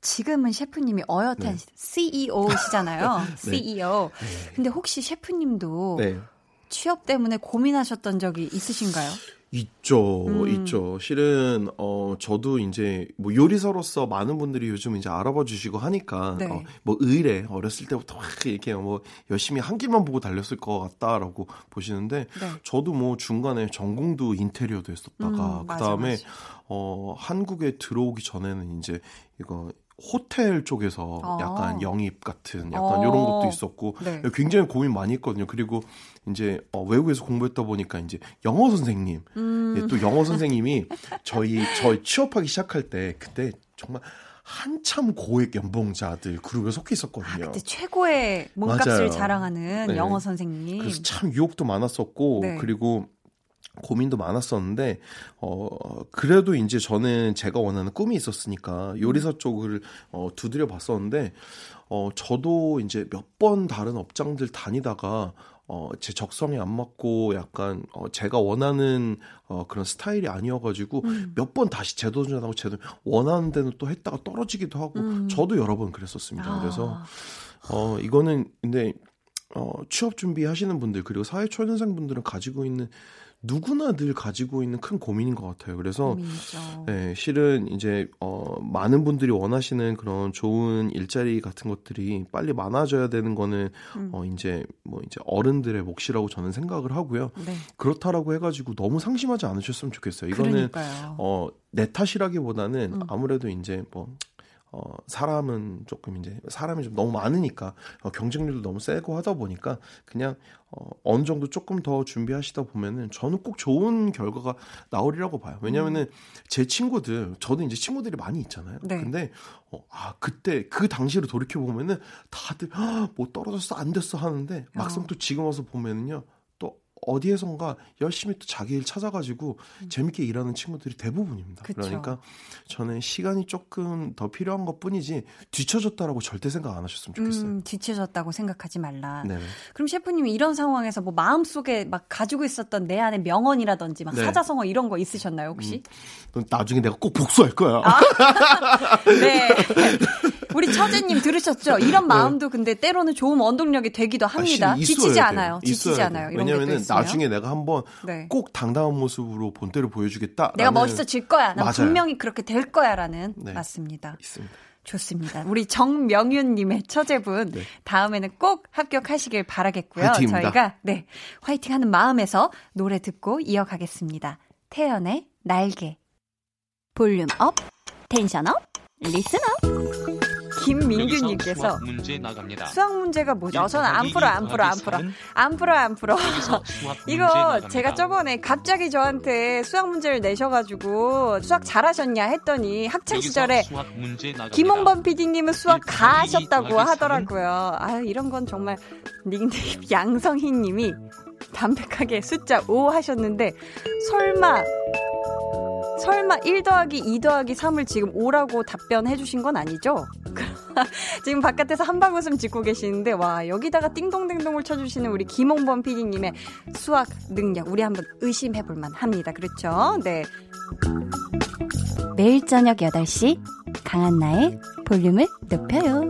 지금은 셰프님이 어엿한 네. CEO시잖아요. CEO. 근데 혹시 셰프님도 네. 취업 때문에 고민하셨던 적이 있으신가요? 있죠, 음. 있죠. 실은 어 저도 이제 뭐 요리사로서 많은 분들이 요즘 이제 알아봐 주시고 하니까 네. 어, 뭐 의뢰 어렸을 때부터 막 이렇게 뭐 열심히 한 길만 보고 달렸을 것 같다라고 보시는데 네. 저도 뭐 중간에 전공도 인테리어도 했었다가 음, 그 맞아, 다음에 맞아. 어 한국에 들어오기 전에는 이제 이거 호텔 쪽에서 어. 약간 영입 같은 약간 어. 이런 것도 있었고 네. 굉장히 고민 많이 했거든요. 그리고 이제 어, 외국에서 공부했다 보니까 이제 영어 선생님 음. 예, 또 영어 선생님이 저희 저 취업하기 시작할 때 그때 정말 한참 고액 연봉자들 그룹에 속해 있었거든요. 아, 그때 최고의 몸값을 맞아요. 자랑하는 네. 영어 선생님. 그래서 참 유혹도 많았었고 네. 그리고 고민도 많았었는데 어 그래도 이제 저는 제가 원하는 꿈이 있었으니까 요리사 쪽을 어 두드려 봤었는데 어 저도 이제 몇 번 다른 업장들 다니다가 어, 제 적성에 안 맞고 약간 어, 제가 원하는 어, 그런 스타일이 아니어가지고 음. 몇번 다시 재도전하고 제도 원하는 데는 또 했다가 떨어지기도 하고 음. 저도 여러 번 그랬었습니다. 아. 그래서 어, 이거는 근데 어, 취업 준비하시는 분들 그리고 사회 초년생 분들은 가지고 있는 누구나 늘 가지고 있는 큰 고민인 것 같아요. 그래서 네, 실은 이제 어, 많은 분들이 원하시는 그런 좋은 일자리 같은 것들이 빨리 많아져야 되는 거는 음. 어, 이제 뭐 이제 어른들의 몫이라고 저는 생각을 하고요. 네. 그렇다라고 해가지고 너무 상심하지 않으셨으면 좋겠어요. 이거는 그러니까요. 어, 내 탓이라기보다는 음. 아무래도 이제 뭐 어, 사람은 조금 이제 사람이 좀 너무 많으니까 어, 경쟁률도 너무 세고 하다 보니까 그냥 어, 어느 정도 조금 더 준비하시다 보면은 저는 꼭 좋은 결과가 나오리라고 봐요. 왜냐면은 음. 제 친구들 저도 이제 친구들이 많이 있잖아요. 네. 근데 어, 아 그때 그 당시를 돌이켜 보면은 다들 아, 뭐 떨어졌어 안 됐어 하는데 막상 어. 또 지금 와서 보면은요 어디에선가 열심히 또 자기 일 찾아가지고 음. 재밌게 일하는 친구들이 대부분입니다. 그쵸. 그러니까 저는 시간이 조금 더 필요한 것 뿐이지 뒤쳐졌다라고 절대 생각 안 하셨으면 좋겠어요. 음, 뒤쳐졌다고 생각하지 말라. 네 그럼 셰프님이 이런 상황에서 뭐 마음속에 막 가지고 있었던 내 안에 명언이라든지 막 네. 사자성어 이런 거 있으셨나요, 혹시? 음, 나중에 내가 꼭 복수할 거야. 아? 네. 우리 처제님 들으셨죠? 이런 네. 마음도 네. 근데 때로는 좋은 원동력이 되기도 합니다. 아, 지치지 않아요. 지치지 않아요. 왜냐면은 나중에 내가 한번 네. 꼭 당당한 모습으로 본때를 보여주겠다. 내가 멋있어질 거야. 난 분명히 그렇게 될 거야라는 네. 맞습니다. 있습니다. 좋습니다. 우리 정명윤님의 처제분 네. 다음에는 꼭 합격하시길 바라겠고요. 화이팅입니다. 저희가 네 화이팅하는 마음에서 노래 듣고 이어가겠습니다. 태연의 날개 volume up tension up listen up 김민규님께서 수학 문제 나갑니다. 수학 문제가 뭐죠? 저는 안 풀어, 안 풀어, 안 풀어, 안 풀어, 안 풀어. 이거 제가 저번에 갑자기 저한테 수학 문제를 내셔가지고 수학 잘하셨냐 했더니 학창 시절에 김홍범 PD님은 수학 가하셨다고 하더라고요. 아 이런 건 정말 닉네임 양성희님이 담백하게 숫자 5 하셨는데 설마 설마 1 더하기 2 더하기 3을 지금 5라고 답변해 주신 건 아니죠? 지금 바깥에서 한방 웃음 짓고 계시는데 와 여기다가 띵동댕동을 쳐주시는 우리 김홍범 PD님의 수학 능력 우리 한번 의심해 볼만 합니다. 그렇죠? 네. 매일 저녁 8시 강한나의 볼륨을 높여요.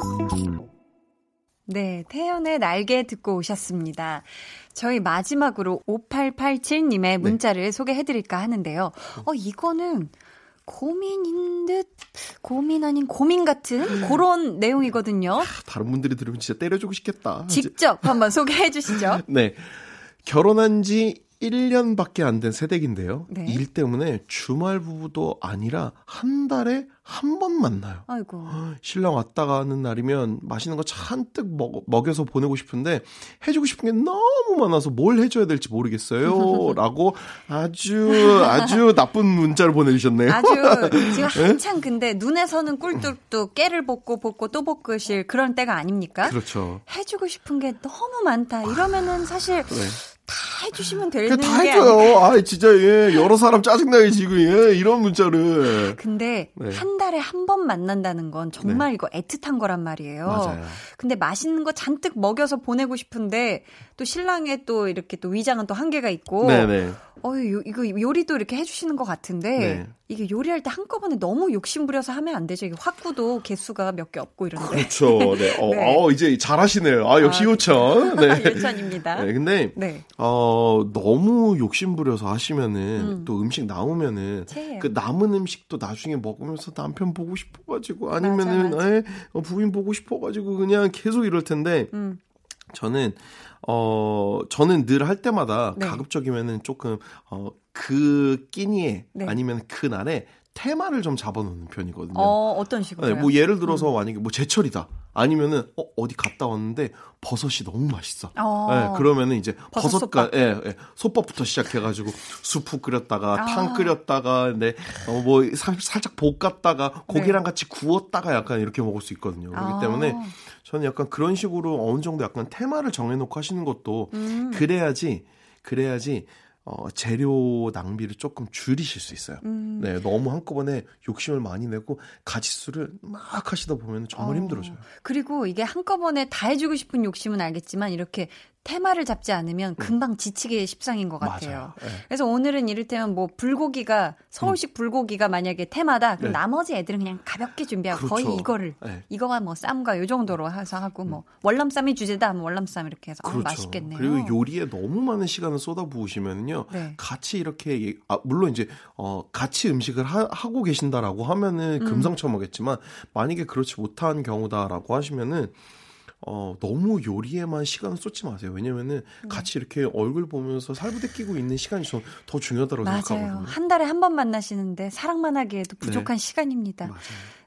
네, 태연의 날개 듣고 오셨습니다. 저희 마지막으로 5887님의 문자를 네. 소개해드릴까 하는데요. 어, 이거는 고민인 듯 고민 아닌 고민 같은 그런 내용이거든요. 다른 분들이 들으면 진짜 때려주고 싶겠다. 직접 한번 소개해 주시죠. 네. 결혼한 지 1년밖에 안 된 새댁인데요. 네. 일 때문에 주말 부부도 아니라 한 달에 한 번 만나요. 아이고. 신랑 왔다 가는 날이면 맛있는 거 잔뜩 먹, 먹여서 보내고 싶은데 해주고 싶은 게 너무 많아서 뭘 해줘야 될지 모르겠어요. 라고 아주 아주 나쁜 문자를 보내주셨네요. 아주 지금 네? 한창 근데 눈에서는 꿀뚝뚝 깨를 볶고 볶고 또 볶으실 그런 때가 아닙니까? 그렇죠. 해주고 싶은 게 너무 많다. 이러면은 사실 네. 다 해주시면 되는 다 해줘요. 아 진짜 예 여러 사람 짜증나게 지금 예 이런 문자를. 근데 네. 한 달에 한 번 만난다는 건 정말 네. 이거 애틋한 거란 말이에요. 맞아요. 근데 맛있는 거 잔뜩 먹여서 보내고 싶은데 또 신랑의 또 이렇게 또 위장은 또 한계가 있고. 네네. 어, 이거 요리도 이렇게 해주시는 것 같은데 네. 이게 요리할 때 한꺼번에 너무 욕심 부려서 하면 안 되죠. 이게 화구도 개수가 몇 개 없고 이런데. 그렇죠. 네. 어, 네. 어 이제 잘하시네요. 아 역시 아, 요천. 네. 요천입니다. 네. 근데 네. 어 너무 욕심 부려서 하시면은 음. 또 음식 나오면은 체해요. 그 남은 음식도 나중에 먹으면서 남편 보고 싶어가지고 아니면은 맞아, 맞아. 에, 어, 부인 보고 싶어가지고 그냥 계속 이럴 텐데. 음. 저는 어 저는 늘 할 때마다 네. 가급적이면은 조금 어 그 끼니에 네. 아니면 그 날에 테마를 좀 잡아놓는 편이거든요. 어, 어떤 식으로? 네, 뭐 예를 들어서 음. 만약에 뭐 제철이다. 아니면은 어 어디 갔다 왔는데 버섯이 너무 맛있어. 어. 네, 그러면은 이제 버섯과 예, 예, 솥밥부터 시작해가지고 수프 끓였다가 아. 탕 끓였다가 네, 어, 뭐 살짝 볶았다가 고기랑 네. 같이 구웠다가 약간 이렇게 먹을 수 있거든요. 그렇기 아. 때문에 저는 약간 그런 식으로 어느 정도 약간 테마를 정해놓고 하시는 것도 음. 그래야지 그래야지 어, 재료 낭비를 조금 줄이실 수 있어요. 음. 네, 너무 한꺼번에 욕심을 많이 내고 가짓수를 막 하시다 보면 정말 어. 힘들어져요. 그리고 이게 한꺼번에 다 해주고 싶은 욕심은 알겠지만 이렇게 테마를 잡지 않으면 음. 금방 지치게 십상인 것 같아요. 네. 그래서 오늘은 이를테면 뭐 불고기가 서울식 음. 불고기가 만약에 테마다 그럼 네. 나머지 애들은 그냥 가볍게 준비하고 그렇죠. 거의 이거를 네. 이거와 뭐 쌈과 요 정도로 해서 하고 뭐 음. 월남쌈이 주제다 하면 월남쌈 이렇게 해서 그렇죠. 아, 맛있겠네요. 그리고 요리에 너무 많은 시간을 쏟아부으시면요. 네. 같이 이렇게 아, 물론 이제 어 같이 음식을 하, 고 계신다라고 하면은 음. 금상첨화겠지만 만약에 그렇지 못한 경우다라고 하시면은 어, 너무 요리에만 시간을 쏟지 마세요. 왜냐면은 네. 같이 이렇게 얼굴 보면서 살부대 끼고 있는 시간이 좀 더 중요하다고 맞아요. 생각하거든요. 한 달에 한 번 만나시는데 사랑만 하기에도 부족한 네. 시간입니다. 맞아요.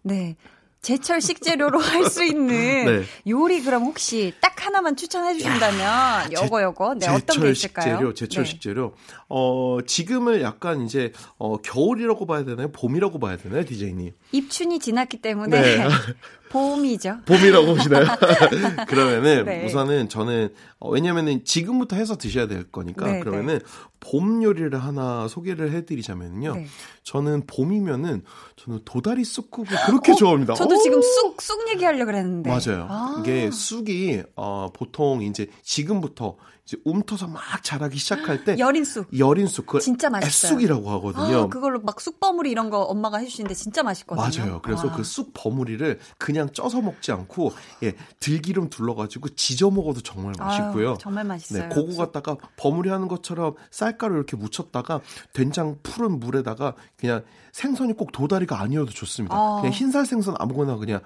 네. 제철 식재료로 할 수 있는 네. 요리 그럼 혹시 딱 하나만 추천해 주신다면 요거 요거 네 어떤 게 있을까요? 식재료, 제철 네. 식재료. 어 지금을 약간 이제 어 겨울이라고 봐야 되나요? 봄이라고 봐야 되나요, 디제이님? 입춘이 지났기 때문에 네. 봄이죠. 봄이라고 보시나요? 그러면은 네. 우선은 저는 어, 왜냐면은 지금부터 해서 드셔야 될 거니까 네, 그러면은 네. 봄 요리를 하나 소개를 해드리자면요. 네. 저는 봄이면은 저는 도다리 쑥국을 그렇게 어? 좋아합니다. 저도 오! 지금 쑥, 쑥 얘기하려고 그랬는데. 맞아요. 아. 이게 쑥이 어, 보통 이제 지금부터 이제 움터서 막 자라기 시작할 때 여린쑥 여린쑥 그 진짜 맛있어요. 쑥이라고 하거든요. 아, 그걸로 막 쑥버무리 이런 거 엄마가 해주시는데 진짜 맛있거든요. 맞아요. 그래서 아. 그쑥 버무리를 그냥 쪄서 먹지 않고 예 들기름 둘러가지고 지져 먹어도 정말 맛있고요. 아유, 정말 맛있어요. 네, 그거 갖다가 버무리 하는 것처럼 쌀가루 이렇게 묻혔다가 된장 푸른 물에다가 그냥 생선이 꼭 도다리가 아니어도 좋습니다. 아. 그냥 흰살 생선 아무거나 그냥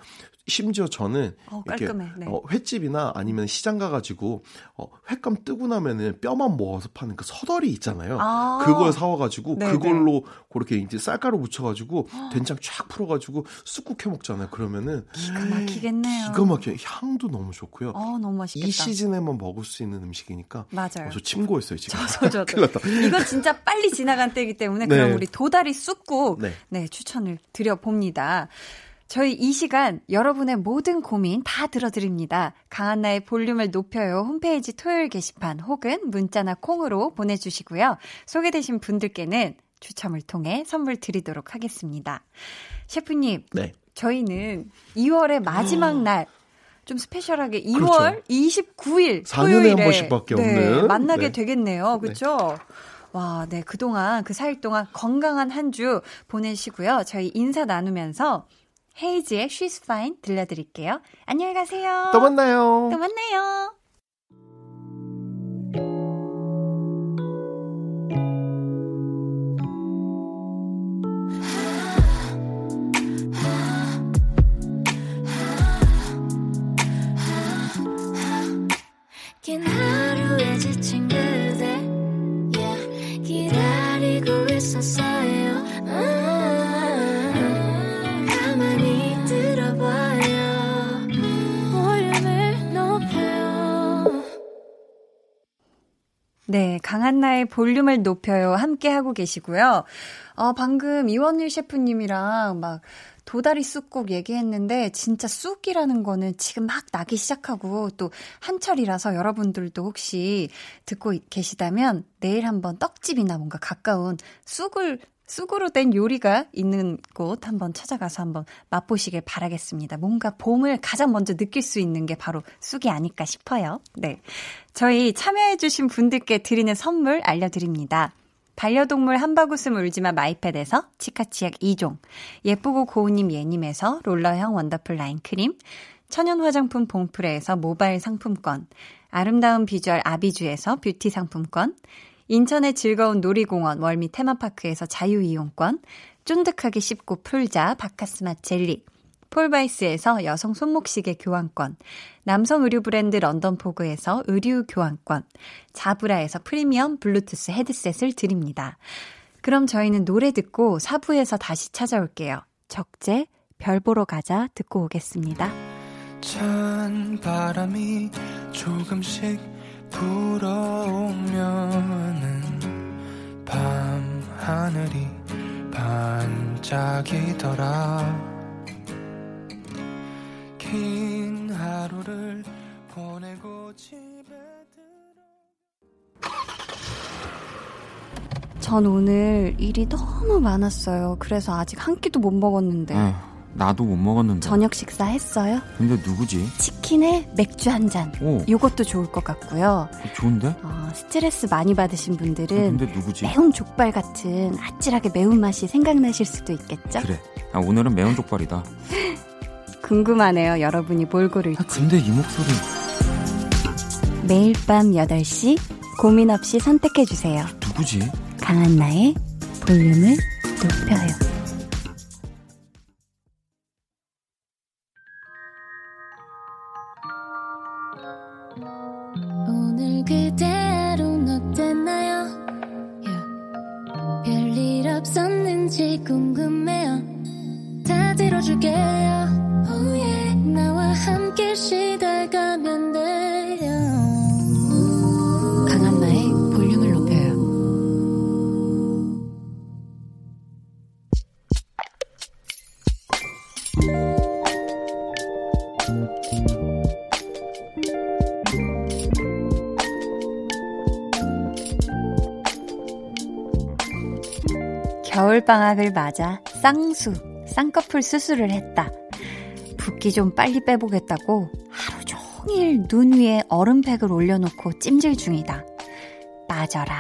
심지어 저는 어, 이렇게 네. 어, 횟집이나 아니면 시장 가가지고 어, 횟감 뜨고 나면은 뼈만 모아서 파는 그 서덜이 있잖아요. 아~ 그걸 사와가지고 네네. 그걸로 그렇게 이제 쌀가루 묻혀가지고 된장 쫙 풀어가지고 쑥국 해 먹잖아요. 그러면은 기가 막히겠네요. 기가 막혀. 향도 너무 좋고요. 어, 너무 맛있겠다. 이 시즌에만 먹을 수 있는 음식이니까. 맞아요. 어, 저 침고했어요 지금. 저도 저도. 이건 진짜 빨리 지나간 때이기 때문에 네. 그럼 우리 도다리 쑥국 네. 네 추천을 드려 봅니다. 저희 이 시간 여러분의 모든 고민 다 들어드립니다. 강한나의 볼륨을 높여요 홈페이지 토요일 게시판 혹은 문자나 콩으로 보내주시고요. 소개되신 분들께는 추첨을 통해 선물 드리도록 하겠습니다. 셰프님, 네. 저희는 2월의 마지막 날, 좀 스페셜하게 2월 그렇죠. 29일 4년에 토요일에 한 번씩밖에 네, 없는 만나게 네. 되겠네요. 그렇죠? 네. 와, 네. 그동안 그 4일 동안 건강한 한 주 보내시고요. 저희 인사 나누면서 헤이즈의 She's Fine 들려드릴게요. 안녕히 가세요. 또 만나요. 또 만나요. 긴 하루에 지친 있었어요 네, 강한나의 볼륨을 높여요. 함께 하고 계시고요. 어, 방금 이원일 셰프님이랑 막 도다리 쑥국 얘기했는데 진짜 쑥이라는 거는 지금 막 나기 시작하고 또 한철이라서 여러분들도 혹시 듣고 계시다면 내일 한번 떡집이나 뭔가 가까운 쑥을 쑥으로 된 요리가 있는 곳 한번 찾아가서 한번 맛보시길 바라겠습니다. 뭔가 봄을 가장 먼저 느낄 수 있는 게 바로 쑥이 아닐까 싶어요. 네. 저희 참여해주신 분들께 드리는 선물 알려드립니다. 반려동물 한바구음 울지마 마이펫에서 치카치약 2종, 예쁘고 고운님 예님에서 롤러형 원더풀 라인 크림, 천연 화장품 봉프레에서 모바일 상품권, 아름다운 비주얼 아비주에서 뷰티 상품권, 인천의 즐거운 놀이공원 월미 테마파크에서 자유이용권, 쫀득하게 씹고 풀자 박카스맛 젤리, 폴바이스에서 여성 손목시계 교환권, 남성 의류 브랜드 런던포그에서 의류 교환권, 자브라에서 프리미엄 블루투스 헤드셋을 드립니다. 그럼 저희는 노래 듣고 사부에서 다시 찾아올게요. 적재, 별 보러 가자 듣고 오겠습니다. 찬 바람이 조금씩 불어오면은 밤 하늘이 반짝이더라 긴 하루를 보내고 집에 들어 전 오늘 일이 너무 많았어요. 그래서 아직 한 끼도 못 먹었는데. 응. 나도 못 먹었는데. 저녁 식사 했어요? 근데 누구지? 치킨에 맥주 한 잔. 오. 요것도 좋을 것 같고요. 좋은데? 어, 스트레스 많이 받으신 분들은 근데 누구지? 매운 족발 같은 아찔하게 매운맛이 생각나실 수도 있겠죠? 그래. 아, 오늘은 매운 족발이다. 궁금하네요. 여러분이 뭘 고를지. 아, 근데 이 목소리. 매일 밤 8시 고민 없이 선택해 주세요. 누구지? 강한나의 볼륨을 높여요. 겨울방학을 맞아 쌍수, 쌍꺼풀 수술을 했다. 붓기 좀 빨리 빼보겠다고 하루 종일 눈 위에 얼음팩을 올려놓고 찜질 중이다. 빠져라,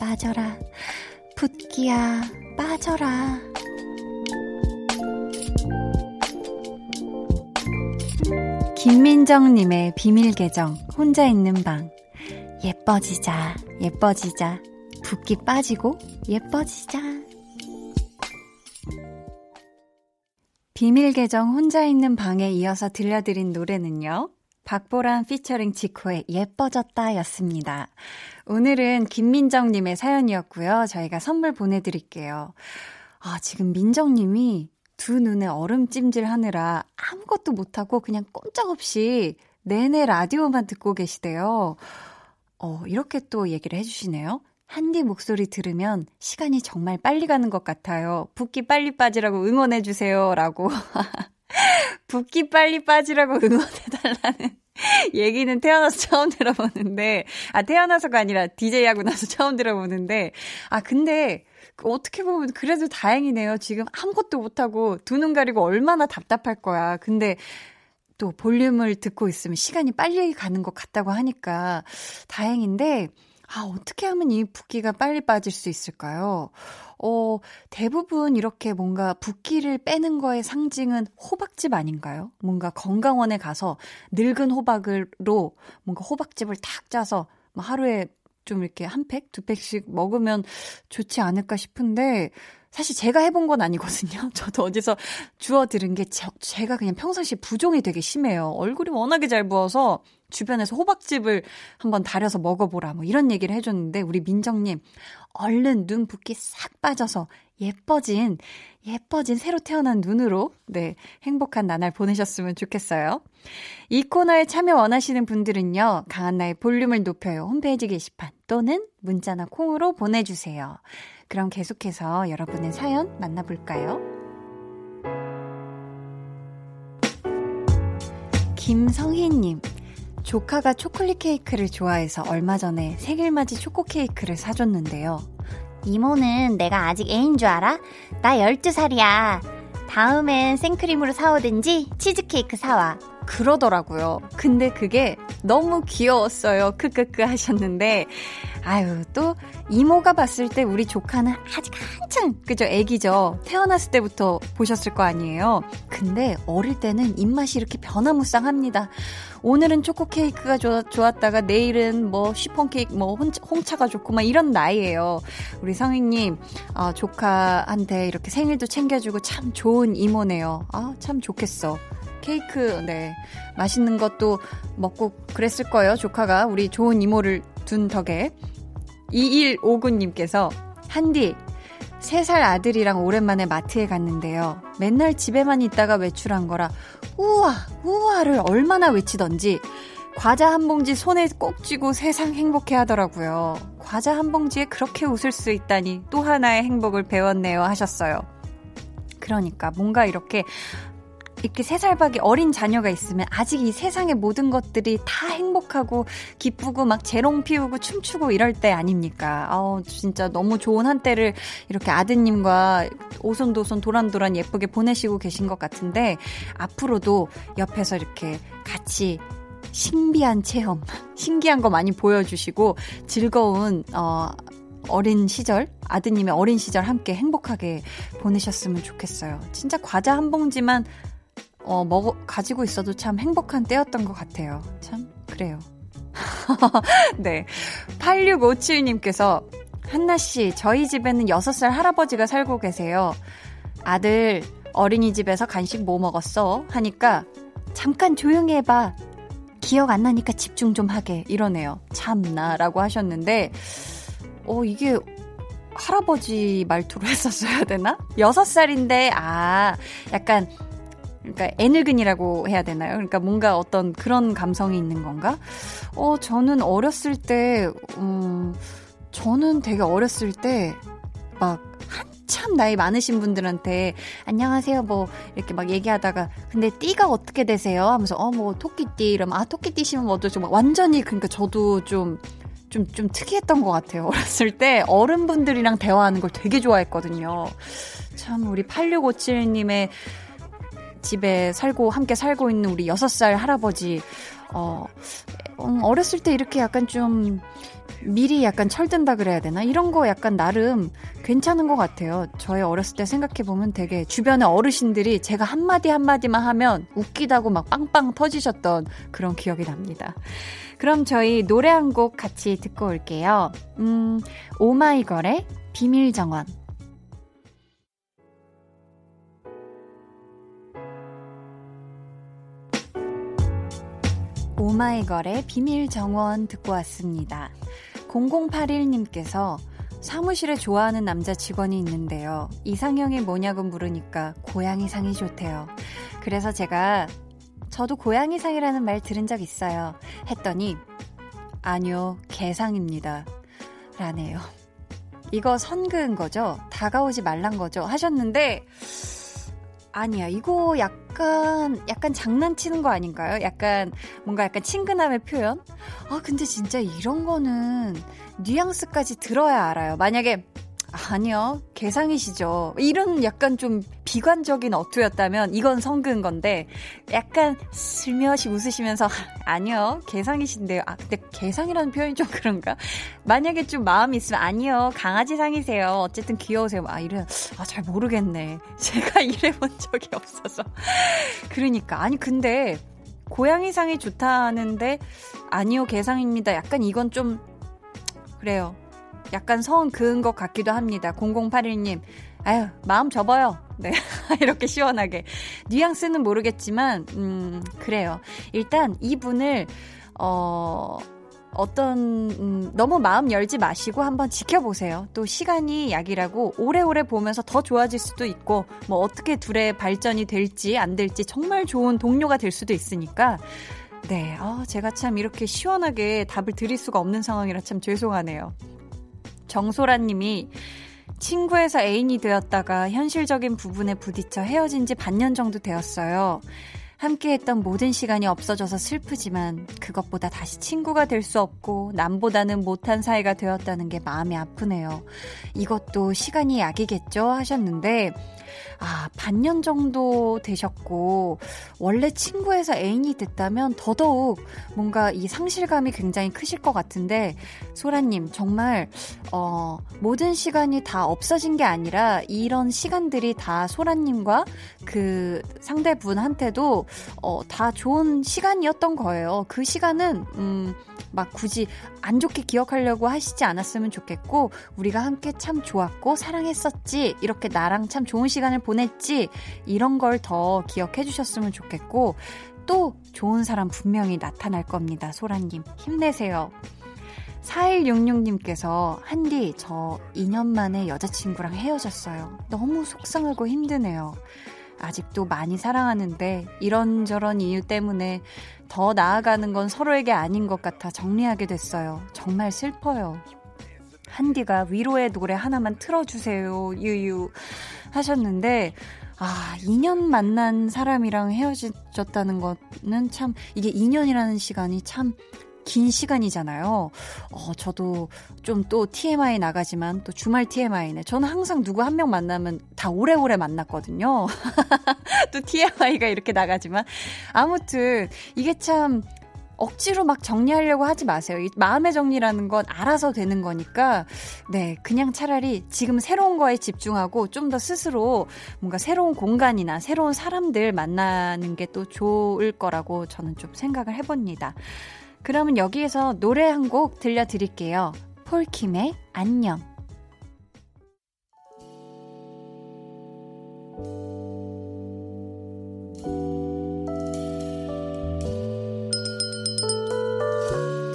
빠져라. 붓기야, 빠져라. 김민정님의 비밀 계정, 혼자 있는 방. 예뻐지자, 예뻐지자. 붓기 빠지고, 예뻐지자. 비밀 계정 혼자 있는 방에 이어서 들려드린 노래는요. 박보람 피처링 지코의 예뻐졌다 였습니다. 오늘은 김민정님의 사연이었고요. 저희가 선물 보내드릴게요. 아, 지금 민정님이 두 눈에 얼음 찜질 하느라 아무것도 못하고 그냥 꼼짝없이 내내 라디오만 듣고 계시대요. 어, 이렇게 또 얘기를 해주시네요. 한디 목소리 들으면 시간이 정말 빨리 가는 것 같아요. 붓기 빨리 빠지라고 응원해주세요. 라고. 붓기 빨리 빠지라고 응원해달라는 얘기는 태어나서 처음 들어보는데, 아, 태어나서가 아니라 DJ 하고 나서 처음 들어보는데, 아, 근데, 어떻게 보면 그래도 다행이네요. 지금 아무것도 못하고 두 눈 가리고 얼마나 답답할 거야. 근데 또 볼륨을 듣고 있으면 시간이 빨리 가는 것 같다고 하니까 다행인데, 아, 어떻게 하면 이 붓기가 빨리 빠질 수 있을까요? 어, 대부분 이렇게 뭔가 붓기를 빼는 거의 상징은 호박즙 아닌가요? 뭔가 건강원에 가서 늙은 호박으로 뭔가 호박즙을 탁 짜서 뭐 하루에 좀 이렇게 한 팩, 두 팩씩 먹으면 좋지 않을까 싶은데, 사실 제가 해본 건 아니거든요. 저도 어디서 주워 들은 게 저, 제가 그냥 평상시 부종이 되게 심해요. 얼굴이 워낙에 잘 부어서 주변에서 호박즙을 한번 달여서 먹어보라 뭐 이런 얘기를 해줬는데 우리 민정님 얼른 눈 붓기 싹 빠져서 예뻐진 예뻐진 새로 태어난 눈으로 네 행복한 나날 보내셨으면 좋겠어요. 이 코너에 참여 원하시는 분들은요 강한나의 볼륨을 높여요 홈페이지 게시판 또는 문자나 콩으로 보내주세요. 그럼 계속해서 여러분의 사연 만나볼까요? 김성희님, 조카가 초콜릿 케이크를 좋아해서 얼마 전에 생일맞이 초코 케이크를 사줬는데요. 이모는 내가 아직 애인 줄 알아? 나 12살이야. 다음엔 생크림으로 사오든지 치즈케이크 사와. 그러더라고요. 근데 그게 너무 귀여웠어요. 크크크 하셨는데, 아유, 또 이모가 봤을 때 우리 조카는 아직 한창, 그죠? 애기죠. 태어났을 때부터 보셨을 거 아니에요. 근데 어릴 때는 입맛이 이렇게 변화무쌍합니다. 오늘은 초코 케이크가 좋았다가 내일은 뭐 시폰 케이크, 뭐 홍차 가 좋고 막 이런 나이에요 우리 성희님, 어, 조카한테 이렇게 생일도 챙겨주고 참 좋은 이모네요. 아, 참 좋겠어. 케이크, 네. 맛있는 것도 먹고 그랬을 거예요. 조카가 우리 좋은 이모를 둔 덕에. 2159님께서, 한디, 3살 아들이랑 오랜만에 마트에 갔는데요. 맨날 집에만 있다가 외출한 거라, 우와, 우와를 얼마나 외치던지, 과자 한 봉지 손에 꼭 쥐고 세상 행복해 하더라고요. 과자 한 봉지에 그렇게 웃을 수 있다니 또 하나의 행복을 배웠네요 하셨어요. 그러니까 뭔가 이렇게 이렇게 세 살밖에 어린 자녀가 있으면 아직 이 세상의 모든 것들이 다 행복하고 기쁘고 막 재롱 피우고 춤추고 이럴 때 아닙니까? 아우, 진짜 너무 좋은 한때를 이렇게 아드님과 오손도손 도란도란 예쁘게 보내시고 계신 것 같은데 앞으로도 옆에서 이렇게 같이 신비한 체험, 신기한 거 많이 보여주시고 즐거운 어, 어린 시절, 아드님의 어린 시절 함께 행복하게 보내셨으면 좋겠어요. 진짜 과자 한 봉지만 어, 먹어, 가지고 있어도 참 행복한 때였던 것 같아요. 참, 그래요. 네. 8657님께서, 한나씨, 저희 집에는 6살 할아버지가 살고 계세요. 아들, 어린이집에서 간식 뭐 먹었어? 하니까, 잠깐 조용히 해봐. 기억 안 나니까 집중 좀 하게. 이러네요. 참나. 라고 하셨는데, 어, 이게 할아버지 말투로 했었어야 되나? 6살인데, 아, 약간, 그러니까 애늙은이라고 해야 되나요? 그러니까 뭔가 어떤 그런 감성이 있는 건가? 어, 저는 어렸을 때, 음, 저는 되게 어렸을 때, 막, 한참 나이 많으신 분들한테, 안녕하세요, 뭐, 이렇게 막 얘기하다가, 근데 띠가 어떻게 되세요? 하면서, 어, 뭐, 토끼띠, 이러면, 아, 토끼띠시면 뭐 어쩌죠? 막 완전히, 그러니까 저도 좀, 좀, 좀 특이했던 것 같아요. 어렸을 때 어른분들이랑 대화하는 걸 되게 좋아했거든요. 참, 우리 8657님의 집에 살고 함께 살고 있는 우리 6살 할아버지 어 음, 어렸을 때 이렇게 약간 좀 미리 약간 철든다 그래야 되나? 이런 거 약간 나름 괜찮은 것 같아요. 저의 어렸을 때 생각해보면 되게 주변의 어르신들이 제가 한마디 한마디만 하면 웃기다고 막 빵빵 터지셨던 그런 기억이 납니다. 그럼 저희 노래 한 곡 같이 듣고 올게요. 음, 오마이걸의 비밀정원. 오마이걸의 비밀 정원 듣고 왔습니다. 0081님께서 사무실에 좋아하는 남자 직원이 있는데요. 이상형이 뭐냐고 물으니까 고양이상이 좋대요. 그래서 제가 저도 고양이상이라는 말 들은 적 있어요. 했더니 아니요, 개상입니다. 라네요. 이거 선그은 거죠? 다가오지 말란 거죠? 하셨는데 아니야. 이거 약간, 약간 장난치는 거 아닌가요? 약간, 뭔가 약간 친근함의 표현? 아, 근데 진짜 이런 거는 뉘앙스까지 들어야 알아요. 만약에, 아니요. 개상이시죠. 이런 약간 좀 비관적인 어투였다면 이건 성근 건데 약간 슬며시 웃으시면서 아니요. 개상이신데요. 아, 근데 개상이라는 표현이 좀 그런가? 만약에 좀 마음이 있으면 아니요. 강아지상이세요. 어쨌든 귀여우세요. 아, 이래. 아, 잘 모르겠네. 제가 이래 본 적이 없어서. 그러니까. 아니, 근데 고양이상이 좋다는데 아니요. 개상입니다. 약간 이건 좀 그래요. 약간 성 그은 것 같기도 합니다. 0081님. 아유, 마음 접어요. 네. 이렇게 시원하게. 뉘앙스는 모르겠지만, 음, 그래요. 일단 이분을, 어, 어떤, 음, 너무 마음 열지 마시고 한번 지켜보세요. 또 시간이 약이라고 오래오래 보면서 더 좋아질 수도 있고, 뭐 어떻게 둘의 발전이 될지 안 될지 정말 좋은 동료가 될 수도 있으니까, 네. 아, 제가 참 이렇게 시원하게 답을 드릴 수가 없는 상황이라 참 죄송하네요. 정소라 님이 친구에서 애인이 되었다가 현실적인 부분에 부딪혀 헤어진 지 반년 정도 되었어요. 함께 했던 모든 시간이 없어져서 슬프지만 그것보다 다시 친구가 될 수 없고 남보다는 못한 사이가 되었다는 게 마음이 아프네요. 이것도 시간이 약이겠죠? 하셨는데 아, 반년 정도 되셨고, 원래 친구에서 애인이 됐다면 더더욱 뭔가 이 상실감이 굉장히 크실 것 같은데, 소라님, 정말, 어, 모든 시간이 다 없어진 게 아니라, 이런 시간들이 다 소라님과 그 상대분한테도, 어, 다 좋은 시간이었던 거예요. 그 시간은, 음, 막 굳이 안 좋게 기억하려고 하시지 않았으면 좋겠고, 우리가 함께 참 좋았고, 사랑했었지, 이렇게 나랑 참 좋은 시간을 보냈지, 이런 걸 더 기억해 주셨으면 좋겠고, 또 좋은 사람 분명히 나타날 겁니다. 소라님. 힘내세요. 4166님께서, 한디, 저 2년 만에 여자친구랑 헤어졌어요. 너무 속상하고 힘드네요. 아직도 많이 사랑하는데 이런저런 이유 때문에 더 나아가는 건 서로에게 아닌 것 같아 정리하게 됐어요. 정말 슬퍼요. 한디가 위로의 노래 하나만 틀어주세요. 유유. 하셨는데, 아, 2년 만난 사람이랑 헤어졌다는 거는 참, 이게 2년이라는 시간이 참 긴 시간이잖아요. 어, 저도 좀 또 TMI 나가지만 또 주말 TMI네. 저는 항상 누구 한 명 만나면 다 오래오래 만났거든요. 또 TMI가 이렇게 나가지만. 아무튼, 이게 참 억지로 막 정리하려고 하지 마세요. 이 마음의 정리라는 건 알아서 되는 거니까, 네, 그냥 차라리 지금 새로운 거에 집중하고 좀 더 스스로 뭔가 새로운 공간이나 새로운 사람들 만나는 게 또 좋을 거라고 저는 좀 생각을 해봅니다. 그러면 여기에서 노래 한 곡 들려드릴게요. 폴킴의 안녕.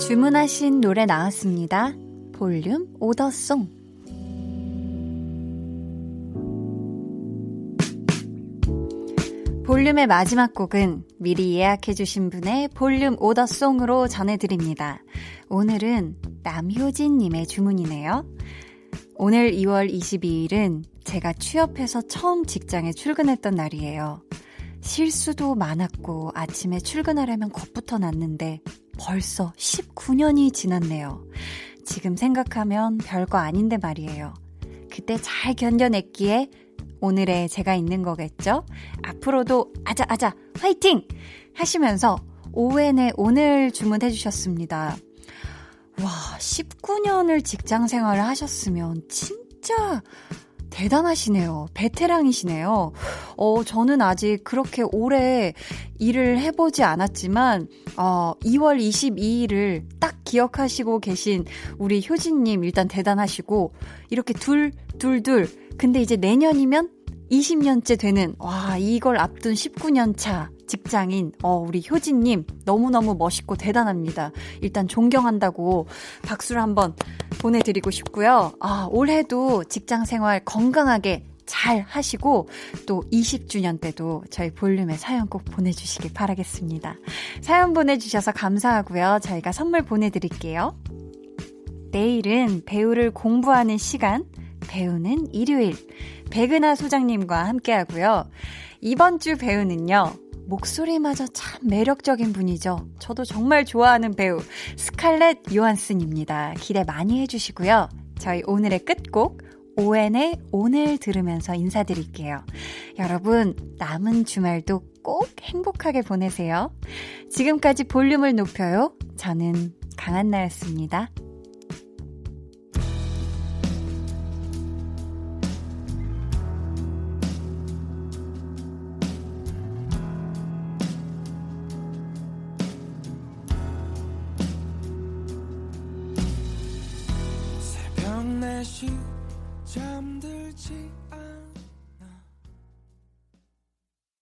주문하신 노래 나왔습니다. 볼륨 오더송. 볼륨의 마지막 곡은 미리 예약해주신 분의 볼륨 오더송으로 전해드립니다. 오늘은 남효진님의 주문이네요. 오늘 2월 22일은 제가 취업해서 처음 직장에 출근했던 날이에요. 실수도 많았고 아침에 출근하려면 겁부터 났는데 벌써 19년이 지났네요. 지금 생각하면 별거 아닌데 말이에요. 그때 잘 견뎌냈기에 오늘의 제가 있는 거겠죠? 앞으로도 아자 아자 화이팅! 하시면서 오웬의 오늘 주문해 주셨습니다. 와, 19년을 직장 생활을 하셨으면 진짜 대단하시네요. 베테랑이시네요. 어, 저는 아직 그렇게 오래 일을 해보지 않았지만, 어, 2월 22일을 딱 기억하시고 계신 우리 효진님 일단 대단하시고, 이렇게 둘, 둘, 둘. 근데 이제 내년이면 20년째 되는, 와, 이걸 앞둔 19년 차 직장인, 어, 우리 효진님, 너무너무 멋있고 대단합니다. 일단 존경한다고 박수를 한번 보내드리고 싶고요. 아, 올해도 직장 생활 건강하게 잘 하시고 또 20주년 때도 저희 볼륨에 사연 꼭 보내주시길 바라겠습니다. 사연 보내주셔서 감사하고요. 저희가 선물 보내드릴게요. 내일은 배우를 공부하는 시간, 배우는 일요일, 백은하 소장님과 함께 하고요. 이번 주 배우는요, 목소리마저 참 매력적인 분이죠. 저도 정말 좋아하는 배우 스칼렛 요한슨입니다. 기대 많이 해주시고요. 저희 오늘의 끝곡 오엔의 오늘 들으면서 인사드릴게요. 여러분 남은 주말도 꼭 행복하게 보내세요. 지금까지 볼륨을 높여요. 저는 강한나였습니다. 心。